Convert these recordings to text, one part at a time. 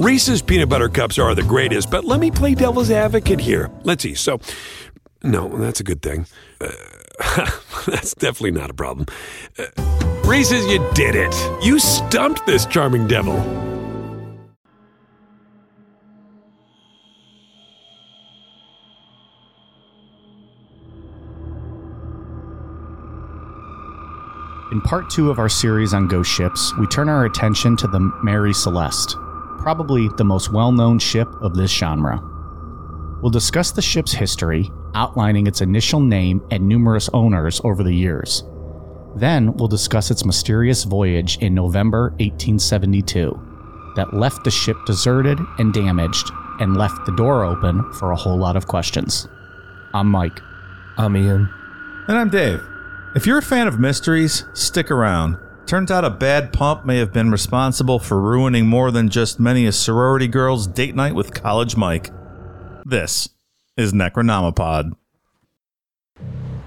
Reese's peanut butter cups are the greatest, but let me play devil's advocate here. Let's see. So, no, that's a good thing. Uh, that's definitely not a problem. Uh, Reese's, you did it. You stumped this charming devil. In part two of our series on ghost ships, we turn our attention to the Mary Celeste, probably the most well known ship of this genre. We'll discuss the ship's history, outlining its initial name and numerous owners over the years. Then we'll discuss its mysterious voyage in November 1872 that left the ship deserted and damaged and left the door open for a whole lot of questions. I'm Mike. I'm Ian. And I'm Dave. If you're a fan of mysteries, stick around. Turns out a bad pump may have been responsible for ruining more than just many a sorority girl's date night with College Mike. This is Necronomipod.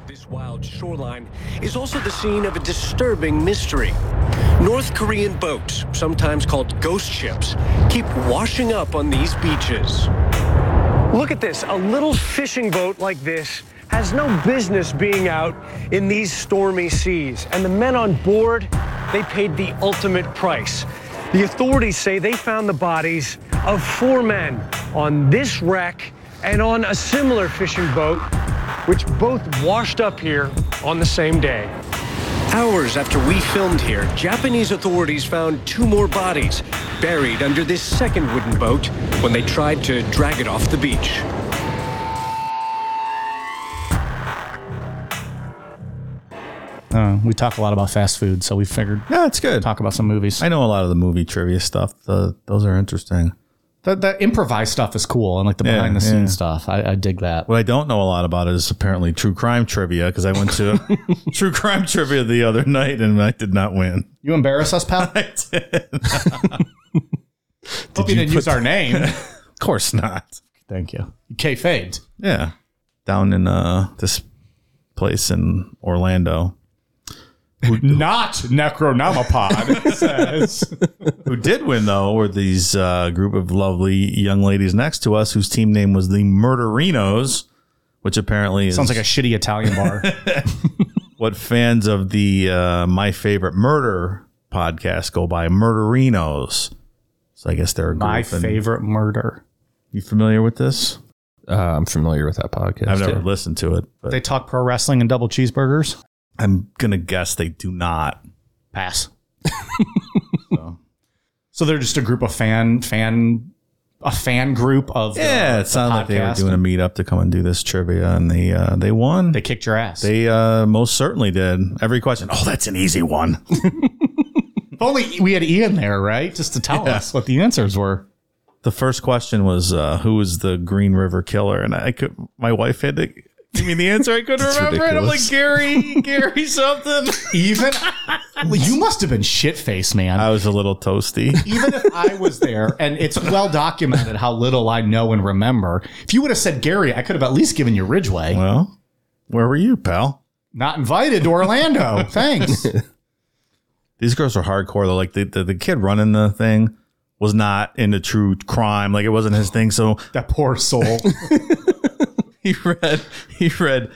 This wild shoreline is also the scene of a disturbing mystery. North Korean boats, sometimes called ghost ships, keep washing up on these beaches. Look at this. A little fishing boat like this has no business being out in these stormy seas. And the men on board, they paid the ultimate price. The authorities say they found the bodies of four men on this wreck and on a similar fishing boat, which both washed up here on the same day. Hours after we filmed here, Japanese authorities found two more bodies buried under this second wooden boat when they tried to drag it off the beach. Uh, we talk a lot about fast food, so we figured Yeah, it's good. talk about some movies. I know a lot of the movie trivia stuff. The, those are interesting. The, the improvised stuff is cool, and like the Yeah, behind the scenes yeah. stuff. I, I dig that. What I don't know a lot about is apparently true crime trivia because I went to true crime trivia the other night and I did not win. You embarrass us, pal. I did. Hope you, didn't use our name. Of course not. Thank you. Kayfabed. Yeah. Down in uh, this place in Orlando. Not Necronomipod it says. Who did win though were these uh, group of lovely young ladies next to us whose team name was the Murderinos, which apparently is Sounds like a shitty Italian bar. what fans of the uh, My Favorite Murder podcast go by Murderinos. So I guess they're a group. My and- favorite murder. You familiar with this? Uh, I'm familiar with that podcast. I've never yeah. listened to it, but They talk pro wrestling and double cheeseburgers. I'm gonna guess they do not. Pass. so. they're just a group of fan fan a fan group of the- Yeah, it sounded like they were doing a meetup to come and do this trivia, and they uh, they won. They kicked your ass. They uh, most certainly did. Every question. Oh, that's an easy one. if only we had Ian there, right? Just to tell Yeah. us what the answers were. the first question was uh, who was the Green River Killer, and I could. My wife had to give me the answer. I couldn't remember it. I'm like Gary, Gary something. Even Well, you must have been shit faced, man. I was a little toasty. even if I was there, and it's well documented how little I know and remember. If you would have said Gary, I could have at least given you Ridgway. Well, where were you, pal? Not invited to Orlando. Thanks. These girls are hardcore though. Like the, the the kid running the thing was not into true crime. Like it wasn't his thing. So that poor soul. he read he read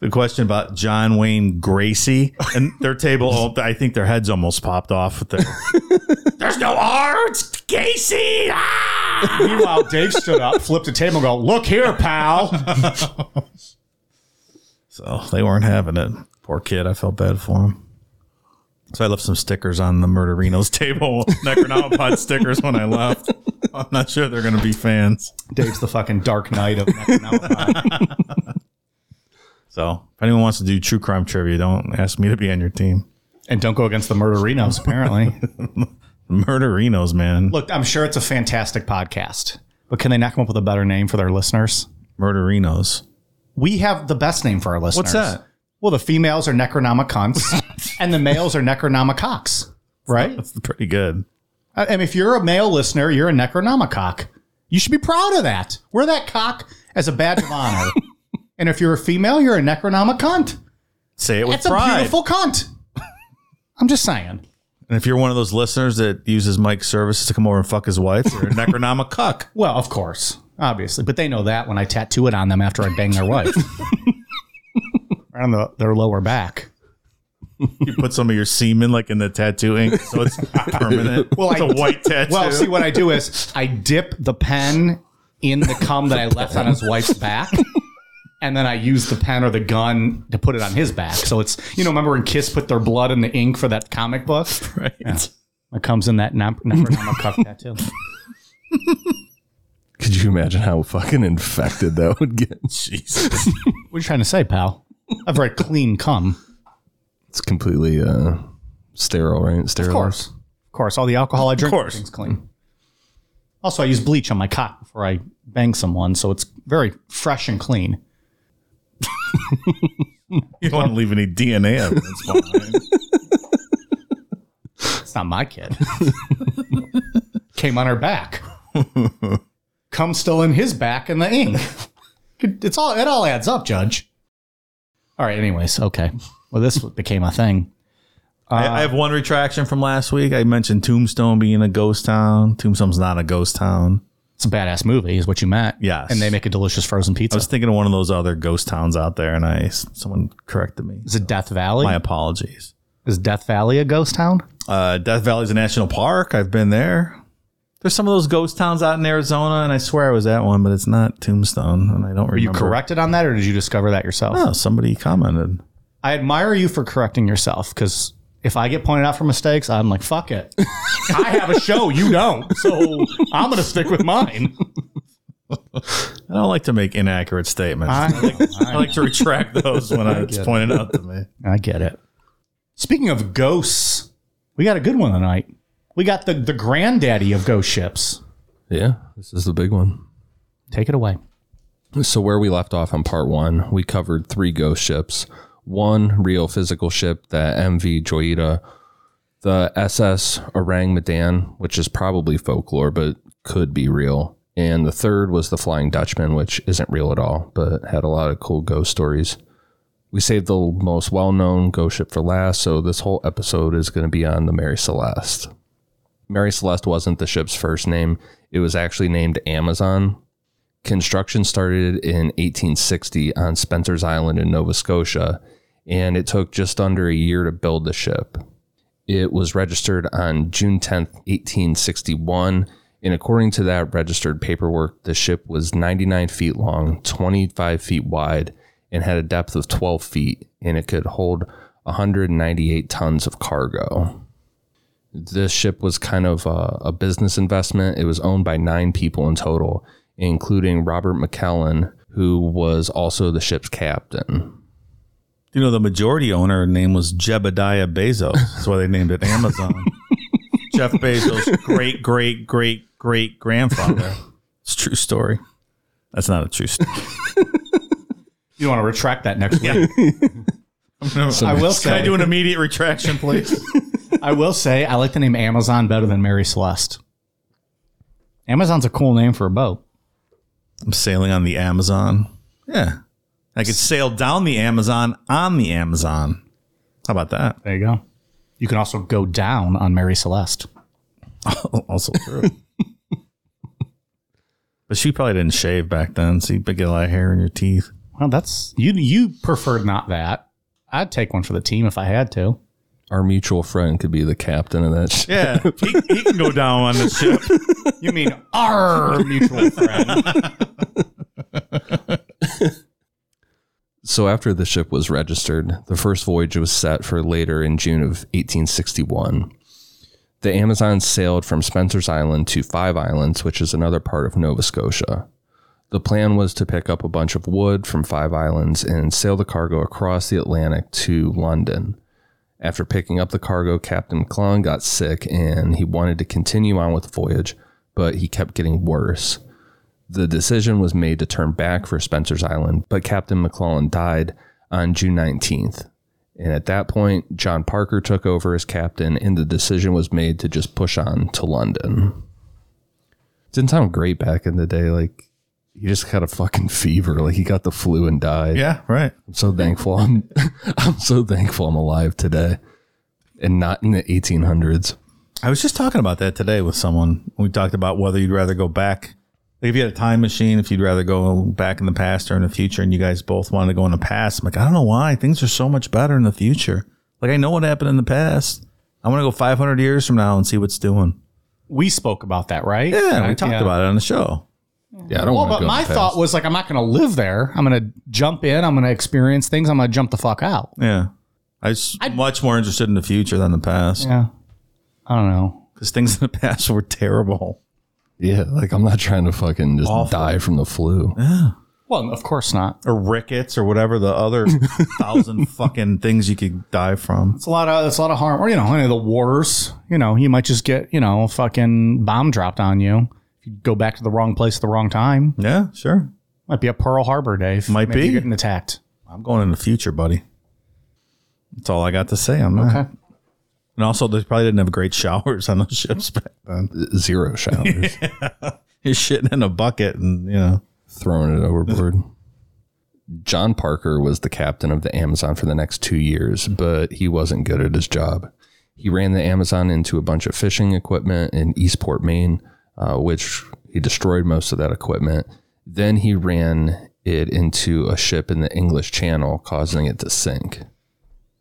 the question about John Wayne Gracie and their table. I think their heads almost popped off. With the, There's no R. It's Gacy. Ah! Meanwhile, Dave stood up, flipped the table, and go, "Look here, pal." So they weren't having it. Poor kid. I felt bad for him. So I left some stickers on the Murderinos table, Necronomicon stickers when I left. I'm not sure they're going to be fans. Dave's the fucking Dark Knight of Necronomicon. So if anyone wants to do true crime trivia, don't ask me to be on your team. and don't go against the Murderinos. Apparently, Murderinos, man. look, I'm sure it's a fantastic podcast, but can they not come up with a better name for their listeners? Murderinos. We have the best name for our listeners. What's that? Well, the females are Necronomicons, and the males are Necronomicocs, right? That's pretty good. I mean, if you're a male listener, you're a Necronomicoc. You should be proud of that. Wear that cock as a badge of honor. and if you're a female, you're a Necronomicont. Say it with It's a pride. beautiful cunt. I'm just saying. And if you're one of those listeners that uses Mike's services to come over and fuck his wife, you're a necronomic cuck. Well, of course, obviously, but they know that when I tattoo it on them after I bang their wife, right on the, their lower back. You put some of your semen like in the tattoo ink, so it's permanent. Well, it's I- a white tattoo. Well, see, what I do is I dip the pen in the cum that I left on his wife's back. And then I use the pen or the gun to put it on his back. So it's, you know, remember when Kiss put their blood in the ink for that comic book? right. It comes in that nap- Necronomicon cuff tattoo. Could you imagine how fucking infected that would get? Jesus. What are you trying to say, pal? A very clean cum. It's completely uh, sterile, right? Sterile. Of course. Of course. All the alcohol I drink, course. everything's clean. Also, I use bleach on my cock before I bang someone, so it's very fresh and clean. You don't want to leave any DNA evidence behind. It's not my kid. Came on her back. Cum still in his back in the ink. It's all it all adds up, Judge. All right, anyways, okay. Well, this became a thing. I, I have one retraction from last week. I mentioned Tombstone being a ghost town. Tombstone's not a ghost town. It's a badass movie, is what you meant. Yes. And they make a delicious frozen pizza. I was thinking of one of those other ghost towns out there, and I someone corrected me. is it Death Valley? My apologies. is Death Valley a ghost town? Uh, Death Valley's a national park. I've been there. There's some of those ghost towns out in Arizona, and I swear I was at one, but it's not Tombstone, and I don't remember. Were you corrected on that, or did you discover that yourself? Oh, somebody commented. I admire you for correcting yourself because if I get pointed out for mistakes, I'm like, fuck it. I have a show, you don't. So I'm going to stick with mine. I don't like to make inaccurate statements. I, I like to retract those when I it's pointed out to me. I get it. Speaking of ghosts, we got a good one tonight. We got the, the granddaddy of ghost ships. Yeah, this is the big one. Take it away. So where we left off on part one, we covered three ghost ships. One real physical ship, the MV Joyita, the SS Orang Medan, which is probably folklore but could be real, and the third was the Flying Dutchman, which isn't real at all but had a lot of cool ghost stories. We saved the most well-known ghost ship for last, so this whole episode is going to be on the Mary Celeste. Mary Celeste wasn't the ship's first name; it was actually named Amazon, Construction started in 1860 on Spencer's Island in Nova Scotia, and it took just under a year to build the ship. It was registered on June 10, 1861, and according to that registered paperwork, the ship was 99 feet long, 25 feet wide, and had a depth of 12 feet, and it could hold 198 tons of cargo this ship was kind of a, a business investment. It was owned by nine people in total, including Robert McLellan, who was also the ship's captain. You know, the majority owner name was Jebediah Bezos. That's why they named it Amazon. Jeff Bezos' great, great, great, great grandfather. It's a true story. That's not a true story. You want to retract that next week? I will Can I do an immediate retraction, please? I will say, I like the name Amazon better than Mary Celeste. Amazon's a cool name for a boat. I'm sailing on the Amazon. Yeah. I could sail down the Amazon on the Amazon. How about that? There you go. You can also go down on Mary Celeste. also true. but she probably didn't shave back then, so you get a lot of hair in your teeth. Well, that's you. You preferred not that. I'd take one for the team if I had to. Our mutual friend could be the captain of that ship. Yeah, he, he can go down on the ship. You mean our mutual friend? So after the ship was registered, the first voyage was set for later in June of 1861. The Amazon sailed from Spencer's Island to Five Islands, which is another part of Nova Scotia. The plan was to pick up a bunch of wood from Five Islands and sail the cargo across the Atlantic to London. After picking up the cargo, Captain McLellan got sick and he wanted to continue on with the voyage, but he kept getting worse. The decision was made to turn back for Spencer's Island, but Captain McLellan died on June 19th. And at that point, John Parker took over as captain, and the decision was made to just push on to London. Didn't sound great back in the day. Like, he just had a fucking fever. Like, he got the flu and died. Yeah, right. I'm so thankful. I'm, I'm so thankful I'm alive today. and not in the 1800s. I was just talking about that today with someone. We talked about whether you'd rather go back. Like if you had a time machine, if you'd rather go back in the past or in the future, and you guys both wanted to go in the past. I'm like, I don't know why. Things are so much better in the future. Like I know what happened in the past. I want to go 500 years from now and see what's doing. We spoke about that, right? Yeah, we talked about it on the show. Yeah, I don't Well, but go my in thought was like, I'm not going to live there. I'm going to jump in. I'm going to experience things. I'm going to jump the fuck out. Yeah, I was much more interested in the future than the past Yeah. I don't know. because things in the past were terrible. Yeah, like I'm not trying to fucking just Awful. die from the flu. Yeah. Well, of course not. Or rickets or whatever the other thousand fucking things you could die from. It's a lot of it's a lot of harm. Or you know, any of the wars. You know, you might just get you know a fucking bomb dropped on you. If you go back to the wrong place at the wrong time, Yeah, sure. might be a Pearl Harbor, Dave. Might Maybe be. you're getting attacked. I'm going in the future, buddy. That's all I got to say on that. Okay. And also, they probably didn't have great showers on those ships back then. Zero showers. You're shitting in a bucket, and you know, throwing it overboard. John Parker was the captain of the Amazon for the next two years, but he wasn't good at his job. He ran the Amazon into a bunch of fishing equipment in Eastport, Maine, uh, which he destroyed most of that equipment. Then he ran it into a ship in the English Channel, causing it to sink.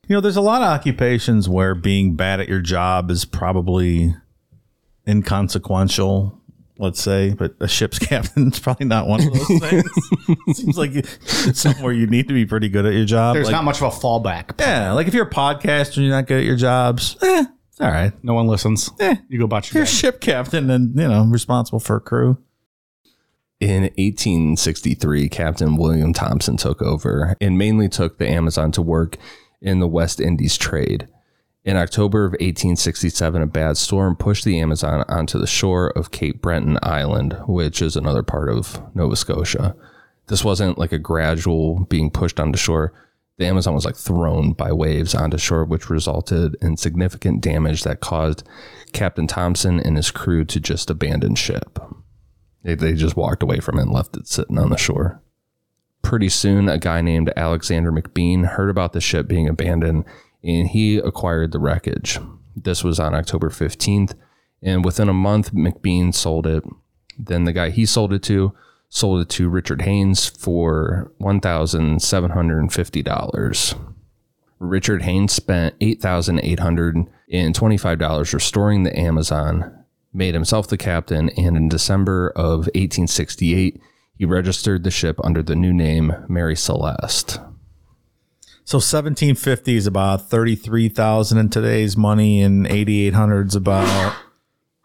you know, there's a lot of occupations where being bad at your job is probably inconsequential. Let's say, but a ship's captain is probably not one of those things. Seems like it's somewhere you need to be pretty good at your job. There's like, not much of a fallback. yeah, like if you're a podcaster and you're not good at your jobs, eh, it's all right. No one listens. Eh, You go about your you're day. ship captain and you know responsible for a crew. In 1863, Captain William Thompson took over and mainly took the Amazon to work in the West Indies trade. In October of 1867, a bad storm pushed the Amazon onto the shore of Cape Breton Island, which is another part of Nova Scotia. This wasn't like a gradual being pushed onto shore. The Amazon was like thrown by waves onto shore, which resulted in significant damage that caused Captain Thompson and his crew to just abandon ship. They, they just walked away from it and left it sitting on the shore. Pretty soon, a guy named Alexander McBean heard about the ship being abandoned and he acquired the wreckage. This was on October 15th. And within a month, McBean sold it. Then the guy he sold it to sold it to Richard Haines for $1,750. Richard Haines spent $8,825 restoring the Amazon, made himself the captain, and in December of 1868, he registered the ship under the new name Mary Celeste. So 1750 is about 33,000 in today's money and 8800 is about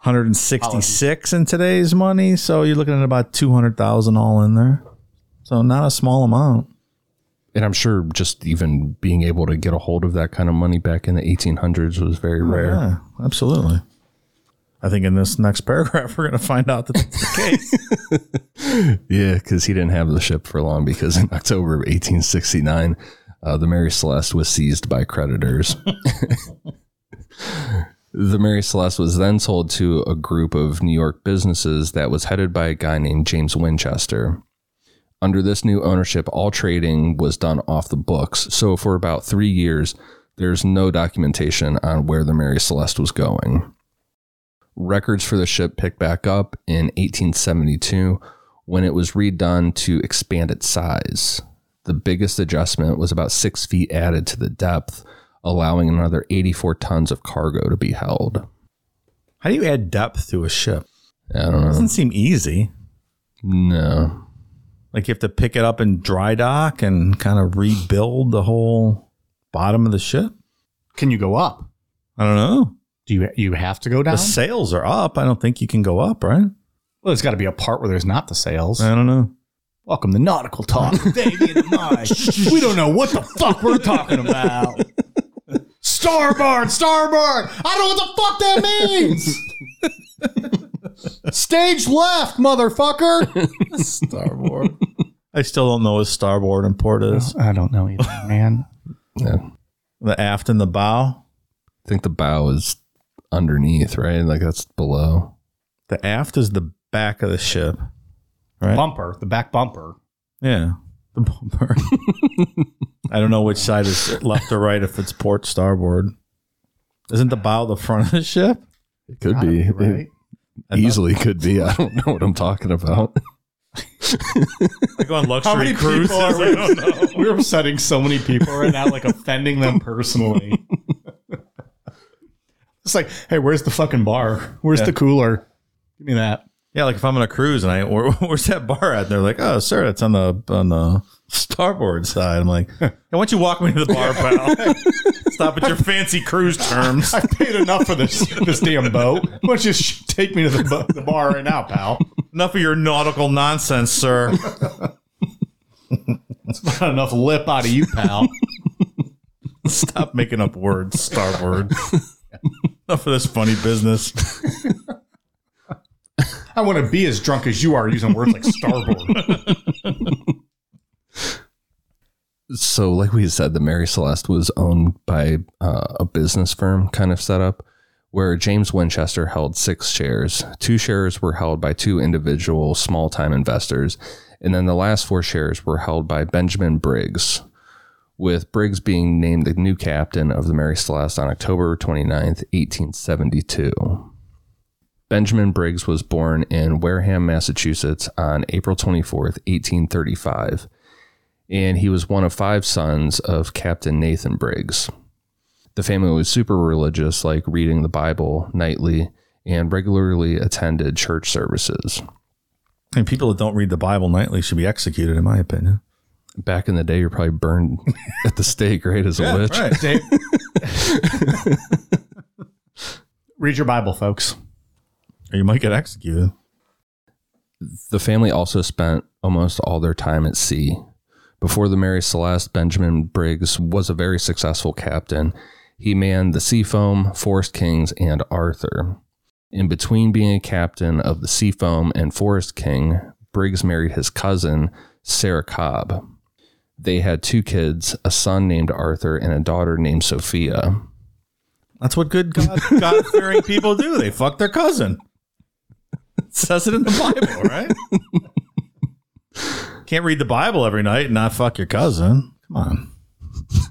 166 in today's money. So you're looking at about 200,000 all in there. So not a small amount. And I'm sure just even being able to get a hold of that kind of money back in the 1800s was very rare. Yeah, absolutely. I think in this next paragraph, we're going to find out that that's the case. Yeah, because he didn't have the ship for long because in October of 1869, uh, the Mary Celeste was seized by creditors. the Mary Celeste was then sold to a group of New York businesses that was headed by a guy named James Winchester. Under this new ownership, all trading was done off the books. So for about three years, there's no documentation on where the Mary Celeste was going. Records for the ship picked back up in 1872 when it was redone to expand its size. The biggest adjustment was about six feet added to the depth, allowing another 84 tons of cargo to be held. How do you add depth to a ship? I don't know. It Doesn't seem easy. No. Like you have to pick it up in dry dock and kind of rebuild the whole bottom of the ship. Can you go up? I don't know. Do you you have to go down? The sails are up. I don't think you can go up, right? well, there's got to be a part where there's not the sails. I don't know. Welcome to nautical talk. Baby and Mike. we don't know what the fuck we're talking about. starboard, starboard. I don't know what the fuck that means. Stage left, motherfucker. Starboard. I still don't know what starboard and port is. I don't know either, man. Yeah. The aft and the bow. I think the bow is underneath, right? Like that's below. The aft is the back of the ship. Right? Bumper, the back bumper. Yeah. The bumper. I don't know which side is left or right if it's port starboard. Isn't the bow the front of the ship? It could be. It right? easily could be. I don't know what I'm talking about. Like on How luxury many cruises? people are I don't know. we? We're upsetting so many people right now, like offending them personally. it's like, hey, where's the fucking bar? Where's the cooler? Give me that. Yeah, like if I'm on a cruise and I where, where's that bar at? And they're like, oh, sir, it's on the on the starboard side. I'm like, hey, why don't you walk me to the bar, pal? Stop with your fancy cruise terms. I paid enough for this this damn boat. Why don't you sh- take me to the, the bar right now, pal? Enough of your nautical nonsense, sir. Not enough lip out of you, pal. Stop making up words, starboard. Enough of this funny business. I want to be as drunk as you are using words like starboard. So, like we said, the Mary Celeste was owned by uh, a business firm kind of setup where James Winchester held six shares. Two shares were held by two individual small time investors, and then the last four shares were held by Benjamin Briggs, with Briggs being named the new captain of the Mary Celeste on October 29th, 1872. Benjamin Briggs was born in Wareham, Massachusetts on April 24th, 1835 and he was one of five sons of Captain Nathan Briggs. The family was super religious, like reading the Bible nightly, and regularly attended church services. And people that don't read the Bible nightly should be executed, in my opinion. Back in the day, you're probably burned at the stake, right, as a witch. right. Read your Bible, folks. Or you might get executed. The family also spent almost all their time at sea. Before the Mary Celeste, Benjamin Briggs was a very successful captain. He manned the Seafoam, Forest Kings, and Arthur. In between being a captain of the Seafoam and Forest King, Briggs married his cousin, Sarah Cobb. They had two kids, a son named Arthur and a daughter named Sophia. That's what good God fearing people do. They fuck their cousin. Says it in the Bible, right? Can't read the Bible every night and not fuck your cousin. Come on.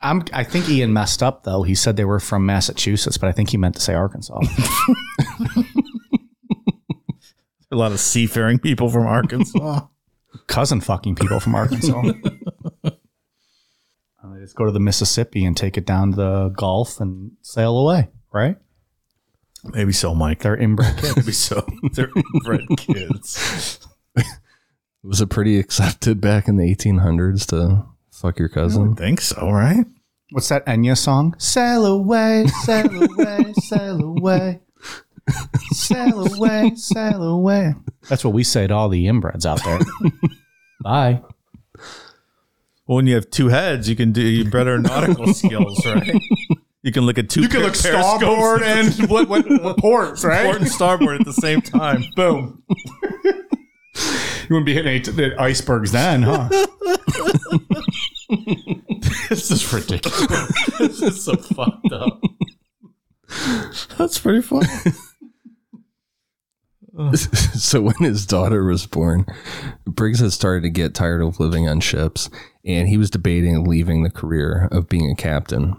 I'm. I think Ian messed up though. He said they were from Massachusetts, but I think he meant to say Arkansas. A lot of seafaring people from Arkansas. Cousin fucking people from Arkansas. Uh, they just go to the Mississippi and take it down to the Gulf and sail away, right? Maybe so, Mike. They're inbred kids. Maybe so. They're inbred kids. Was it pretty accepted back in the 1800s to fuck your I cousin? think so, right? What's that Enya song? Sail away, sail away, sail away. Sail away, sail away. That's what we say to all the inbreds out there. Bye. Well, when you have two heads, you can do you better nautical skills, right? You can look at two. You can look starboard and what, what, what ports, right? port and starboard at the same time. Boom. you wouldn't be hitting any t- the icebergs then, huh? This is ridiculous. this is so fucked up. That's pretty funny. so when his daughter was born, Briggs had started to get tired of living on ships, and he was debating leaving the career of being a captain.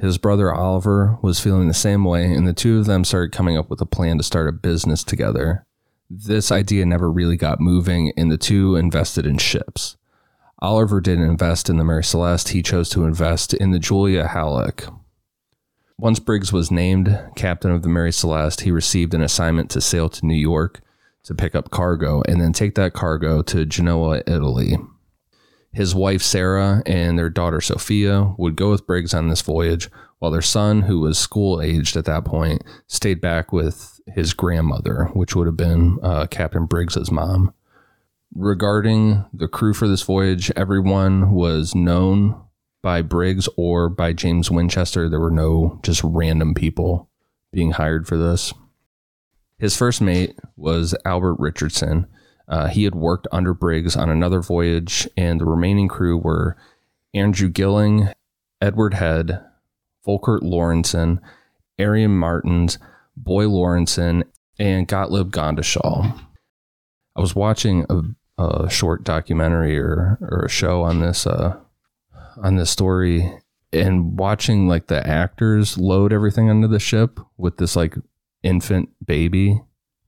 His brother Oliver was feeling the same way, and the two of them started coming up with a plan to start a business together. This idea never really got moving, and the two invested in ships. Oliver didn't invest in the Mary Celeste, he chose to invest in the Julia Hallock. Once Briggs was named captain of the Mary Celeste, he received an assignment to sail to New York to pick up cargo and then take that cargo to Genoa, Italy. His wife Sarah and their daughter Sophia would go with Briggs on this voyage, while their son, who was school aged at that point, stayed back with his grandmother, which would have been uh, Captain Briggs's mom. Regarding the crew for this voyage, everyone was known by Briggs or by James Winchester. There were no just random people being hired for this. His first mate was Albert Richardson. Uh, he had worked under Briggs on another voyage, and the remaining crew were Andrew Gilling, Edward Head, Volkert Lorenzen, Arian Martens, Boy Lorenzen, and Gottlieb Gondeschall. I was watching a, a short documentary or, or a show on this uh, on this story, and watching like the actors load everything onto the ship with this like infant baby,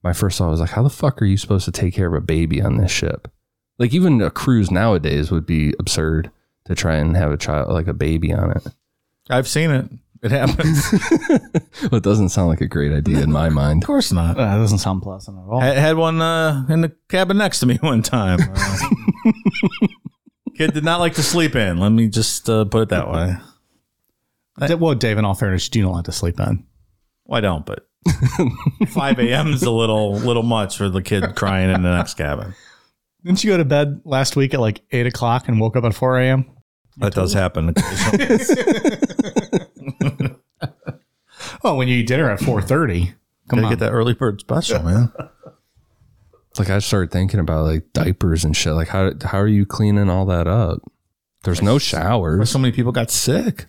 my first thought was like, how the fuck are you supposed to take care of a baby on this ship? Like even a cruise nowadays would be absurd to try and have a child like a baby on it. I've seen it. It happens. Well, it doesn't sound like a great idea in my mind. of course not. Uh, that doesn't sound pleasant at all. I had one uh, in the cabin next to me one time. Uh, kid did not like to sleep in. Let me just uh, put it that way. D- well, Dave, in all fairness, you don't like to sleep in. Well, I don't, but 5 a.m. is a little little much for the kid crying in the next cabin. Didn't you go to bed last week at like 8 o'clock and woke up at 4 a.m.? That does happen occasionally. Oh, when you eat dinner at 4.30. Come Gotta on. get that early bird special, man. Like I started thinking about like diapers and shit. Like how how are you cleaning all that up? There's no showers. So many people got sick.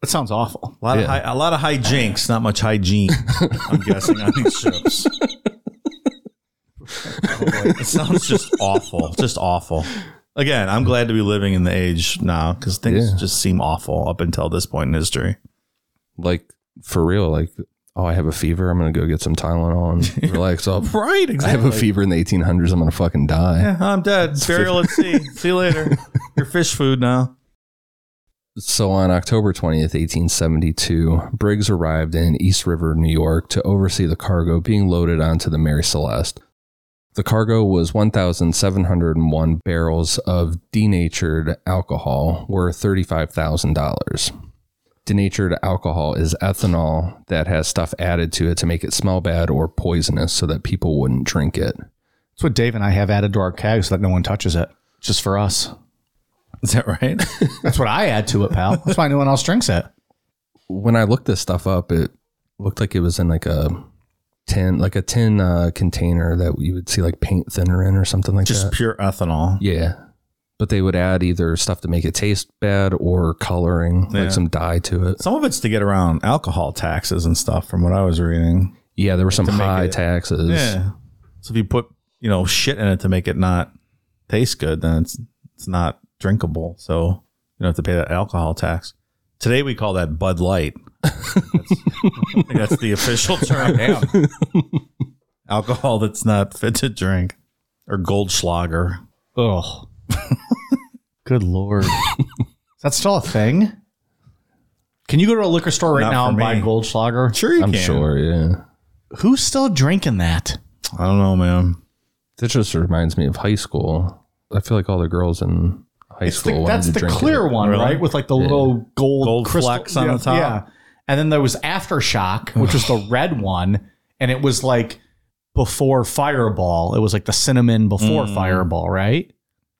That sounds awful. A lot of high, hi- a lot of hijinks, not much hygiene. I'm guessing on these ships. it sounds just awful, just awful. Again, I'm glad to be living in the age now because things Yeah. just seem awful up until this point in history. Like for real. Like oh, I have a fever. I'm gonna go get some Tylenol and relax up. Right, I have a fever in the 1800s. I'm gonna fucking die. Yeah, I'm dead. Burial at sea. See you later. Your fish food now. So on October 20th, 1872, Briggs arrived in East River, New York to oversee the cargo being loaded onto the Mary Celeste. The cargo was 1,701 barrels of denatured alcohol worth $35,000. Denatured alcohol is ethanol that has stuff added to it to make it smell bad or poisonous so that people wouldn't drink it. That's what Dave and I have added to our keg so that no one touches it. Just for us. Is that right? That's what I add to it, pal. That's why no one else drinks it. when I looked this stuff up, it looked like it was in like a tin, like a tin uh, container that you would see like paint thinner in or something like that. just that. pure ethanol. Yeah, but they would add either stuff to make it taste bad or coloring, Yeah. like some dye to it. Some of it's to get around alcohol taxes and stuff, from what I was reading. Yeah, there were some make high it- taxes. Yeah. So if you put, you know, shit in it to make it not taste good, then it's it's not drinkable. So you don't have to pay that alcohol tax. Today we call that Bud Light. That's, I think that's the official term. Alcohol that's not fit to drink. Or Goldschlager. Oh, Good lord. Is that still a thing? Can you go to a liquor store right Not now for and buy me. Goldschlager? Sure you I'm can. sure. Yeah, Who's still drinking that? I don't know, man. that just reminds me of high school. I feel like all the girls in high It's school the, that's the clear it. one, Really? right? With like the little gold, Gold crystal- flecks on yeah, the top? Yeah. And then there was Aftershock, which was the red one. And it was like before Fireball. It was like the cinnamon before Mm. Fireball, right?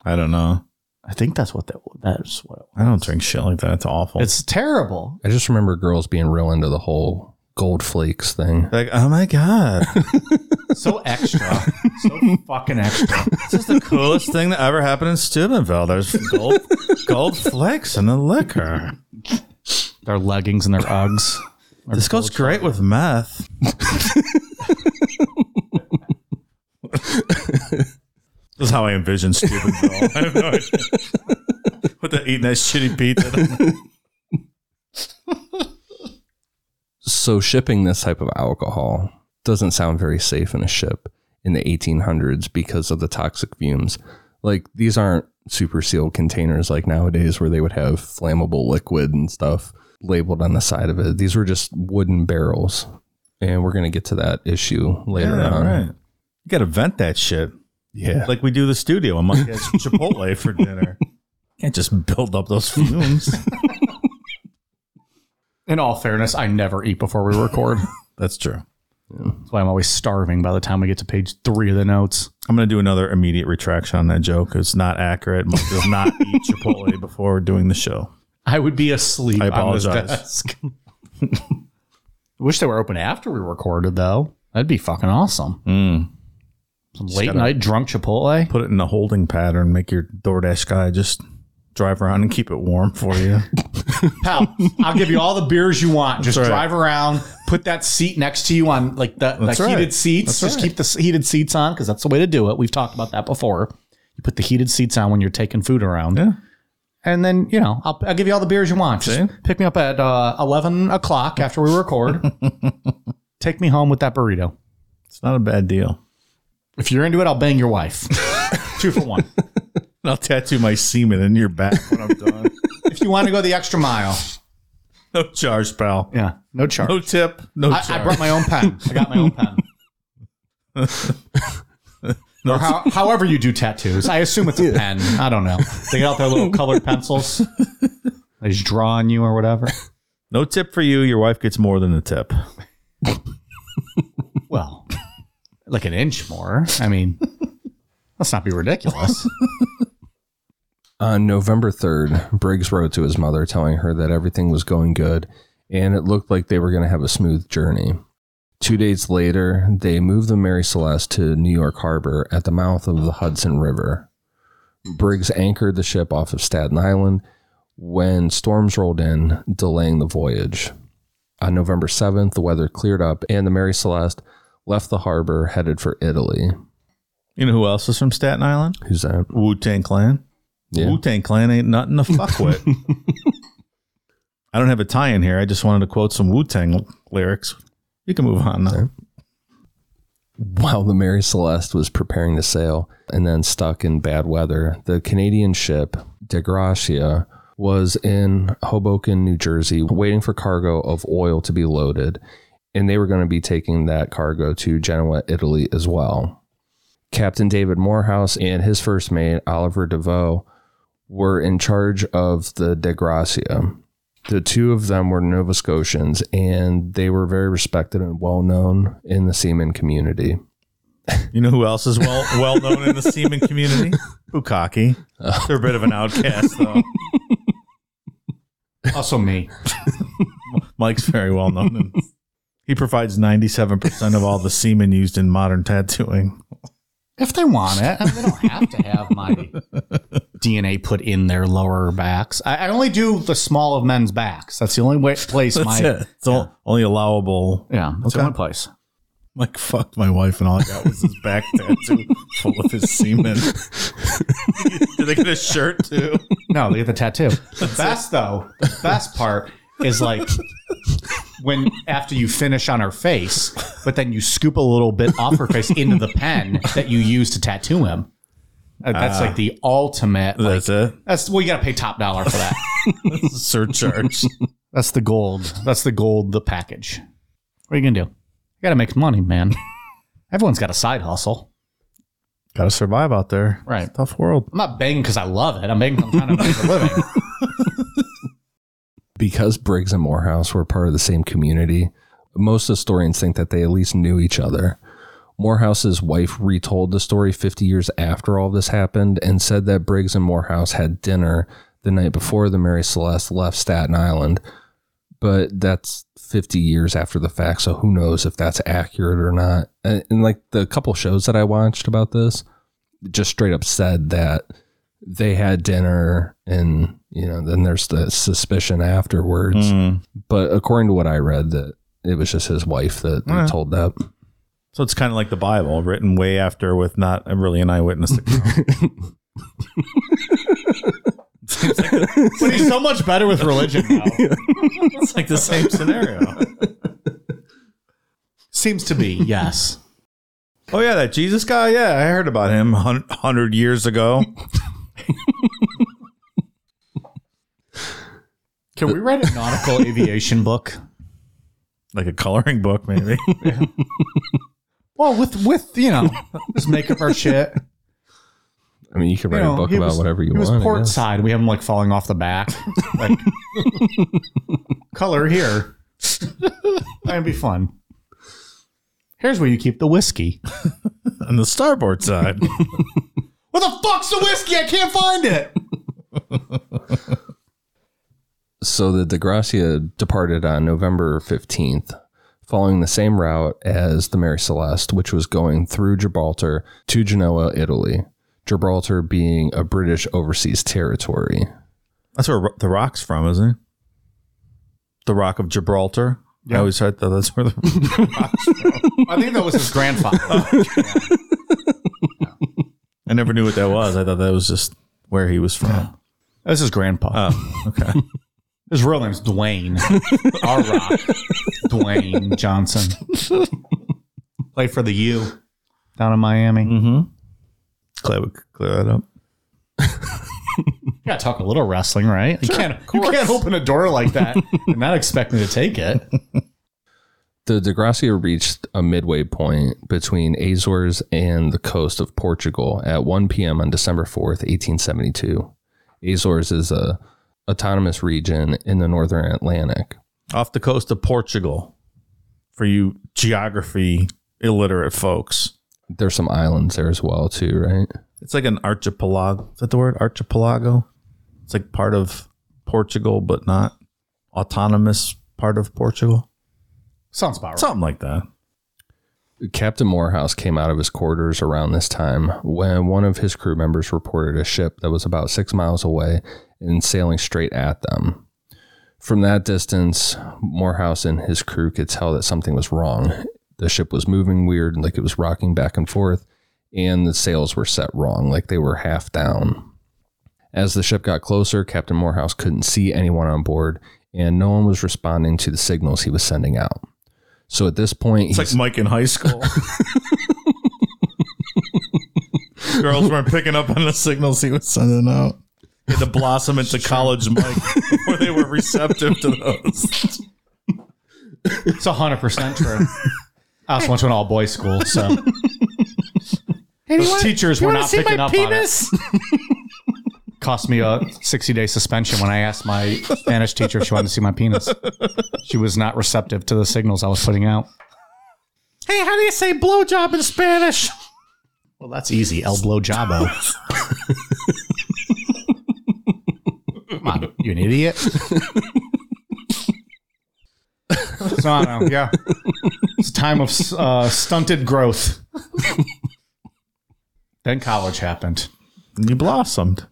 I don't know. I think that's what that that's what it was. I don't drink shit like that. It's awful. It's terrible. I just remember girls being real into the whole gold flakes thing. like, oh my God. So extra. so fucking extra. This is the coolest thing that ever happened in Steubenville. There's gold, gold flakes in the liquor. Their leggings and their Uggs. This goes great with meth. this is how I envision Steubenville. I have no idea. With the eating that shitty pizza. So shipping this type of alcohol doesn't sound very safe in a ship in the 1800s because of the toxic fumes. Like these aren't super sealed containers like nowadays where they would have flammable liquid and stuff labeled on the side of it. These were just wooden barrels. And we're going to get to that issue later Yeah, on. right. You got to vent that shit Yeah. like we do the studio. I'm like, Chipotle for dinner. Can't just build up those fumes. In all fairness, I never eat before we record. That's true. That's why I'm always starving by the time we get to page three of the notes. I'm going to do another immediate retraction on that joke. It's not accurate. Mike does not eat Chipotle before doing the show. I would be asleep I on this apologize. desk. Wish they were open after we recorded, though. That'd be fucking awesome. Mm. Some late night drunk Chipotle. Put it in a holding pattern. Make your DoorDash guy just drive around and keep it warm for you. Pal, I'll give you all the beers you want. Just right. drive around, put that seat next to you on like the, the right. heated seats. That's Just right. keep the heated seats on because that's the way to do it. We've talked about that before. You put the heated seats on when you're taking food around. yeah. And then, you know, I'll, I'll give you all the beers you want. Just See? pick me up at uh, 11 o'clock after we record. Take me home with that burrito. It's not a bad deal. If you're into it, I'll bang your wife. Two for one. I'll tattoo my semen in your back when I'm done. If you want to go the extra mile. no charge, pal. Yeah, no charge. No tip. No I, charge. I brought my own pen. I got my own pen. or how, however you do tattoos. I assume it's a pen. I don't know. They get out their little colored pencils. They just draw on you or whatever. no tip for you. Your wife gets more than the tip. Well, like an inch more. I mean, let's not be ridiculous. On November 3rd, Briggs wrote to his mother telling her that everything was going good and it looked like they were going to have a smooth journey. Two days later, they moved the Mary Celeste to New York Harbor at the mouth of the Hudson River. Briggs anchored the ship off of Staten Island when storms rolled in, delaying the voyage. On November 7th, the weather cleared up and the Mary Celeste left the harbor headed for Italy. You know who else is from Staten Island? Who's that? Wu Tang Clan. Yeah. Wu Tang Clan ain't nothing to fuck with. I don't have a tie in here. I just wanted to quote some Wu Tang lyrics. You can move on now. While the Mary Celeste was preparing to sail and then stuck in bad weather, the Canadian ship Dei Gratia was in Hoboken, New Jersey, waiting for cargo of oil to be loaded, and they were going to be taking that cargo to Genoa, Italy as well. Captain David Morehouse and his first mate, Oliver Deveau, were in charge of the Dei Gratia. The two of them were Nova Scotians, and they were very respected and well known in the seaman community. You know who else is well well known in the seaman community? Bukkake. They're a bit of an outcast, though. Also, me. Mike's very well known. He provides 97% of all the semen used in modern tattooing. If they want it, I mean, they don't have to have my DNA put in their lower backs. I, I only do the small of men's backs. That's the only way, place That's my. it. It's all, only allowable. Yeah, that's the Okay. only place. Like, fucked my wife, and all I got was his back tattoo full of his semen. Did they get a shirt, too? No, they get the tattoo. The best though, the best part is like when after you finish on her face, but then you scoop a little bit off her face into the pen that you use to tattoo him. Uh, That's like the ultimate. Like, That's it. that's well, you got to pay top dollar for that. Surcharge. That's the gold. That's the gold. The package. What are you gonna do? You got to make money, man. Everyone's got a side hustle. Got to survive out there. Right. Tough world. I'm not begging because I love it. I'm begging 'cause I'm trying to make a living. Because Briggs and Morehouse were part of the same community, most historians think that they at least knew each other. Morehouse's wife retold the story 50 years after all this happened and said that Briggs and Morehouse had dinner the night before the Mary Celeste left Staten Island. But that's 50 years after the fact, so who knows if that's accurate or not. And, and like the couple shows that I watched about this, just straight up said that they had dinner and you know then there's the suspicion afterwards Mm. but according to what i read that it was just his wife that Alright. told that So it's kind of like the Bible, written way after with not really an eyewitness account. but he's so much better with religion now. it's like the same scenario. Seems to be, yes. Oh yeah, that Jesus guy. Yeah, I heard about him hundred years ago. Can we write a nautical aviation book? like a coloring book, maybe. Well, with with you know, just make up our shit. i mean you can write know, a book about was- whatever you he was want I port side. We have him like falling off the back. Like color here. That'd be fun. Here's where you keep the whiskey. On the starboard side. Where the fuck's the whiskey? I can't find it. so the dei gratia departed on november 15th following the same route as the mary celeste which was going through gibraltar to genoa italy gibraltar being a british overseas territory That's where the rock's from, isn't it? The Rock of Gibraltar. I always heard that that's where the rock's from. I think that was his grandfather. I never knew what that was. I thought that was just where he was from. That's his Grandpa. Oh, okay. His real name's Dwayne. Our Rock. Dwayne Johnson. Played for the U down in Miami. mm-hmm. Glad we could clear that up. You gotta talk a little wrestling, right? You can't you can't open a door like that and not expect me to take it. The Dei Gratia reached a midway point between Azores and the coast of Portugal at 1 p.m. on December 4th, 1872. Azores is a autonomous region in the northern Atlantic. Off the coast of Portugal. For you geography illiterate folks. There's some islands there as well, too, right? It's like an archipelago. Is that the word? Archipelago? It's like part of Portugal, but not autonomous part of Portugal. Sounds about right. Something like that. Captain Morehouse came out of his quarters around this time when one of his crew members reported a ship that was about six miles away and sailing straight at them. From that distance, Morehouse and his crew could tell that something was wrong. The ship was moving weird, like it was rocking back and forth, and the sails were set wrong, like they were half down. As the ship got closer, Captain Morehouse couldn't see anyone on board, and no one was responding to the signals he was sending out. So at this point, It's like Mike in high school. Girls weren't picking up on the signals he was sending out. He had to blossom into college Mike before they were receptive to those. It's hundred percent true. I also went to an all boys school, so those teachers were not picking up on it. Cost me a sixty day suspension when I asked my Spanish teacher if she wanted to see my penis. She was not receptive to the signals I was putting out. Hey, how do you say blowjob in Spanish? Well, that's easy. El blowjabo. Come on, you an idiot. so I don't know. Yeah, it's a time of uh, stunted growth. then college happened. And you blossomed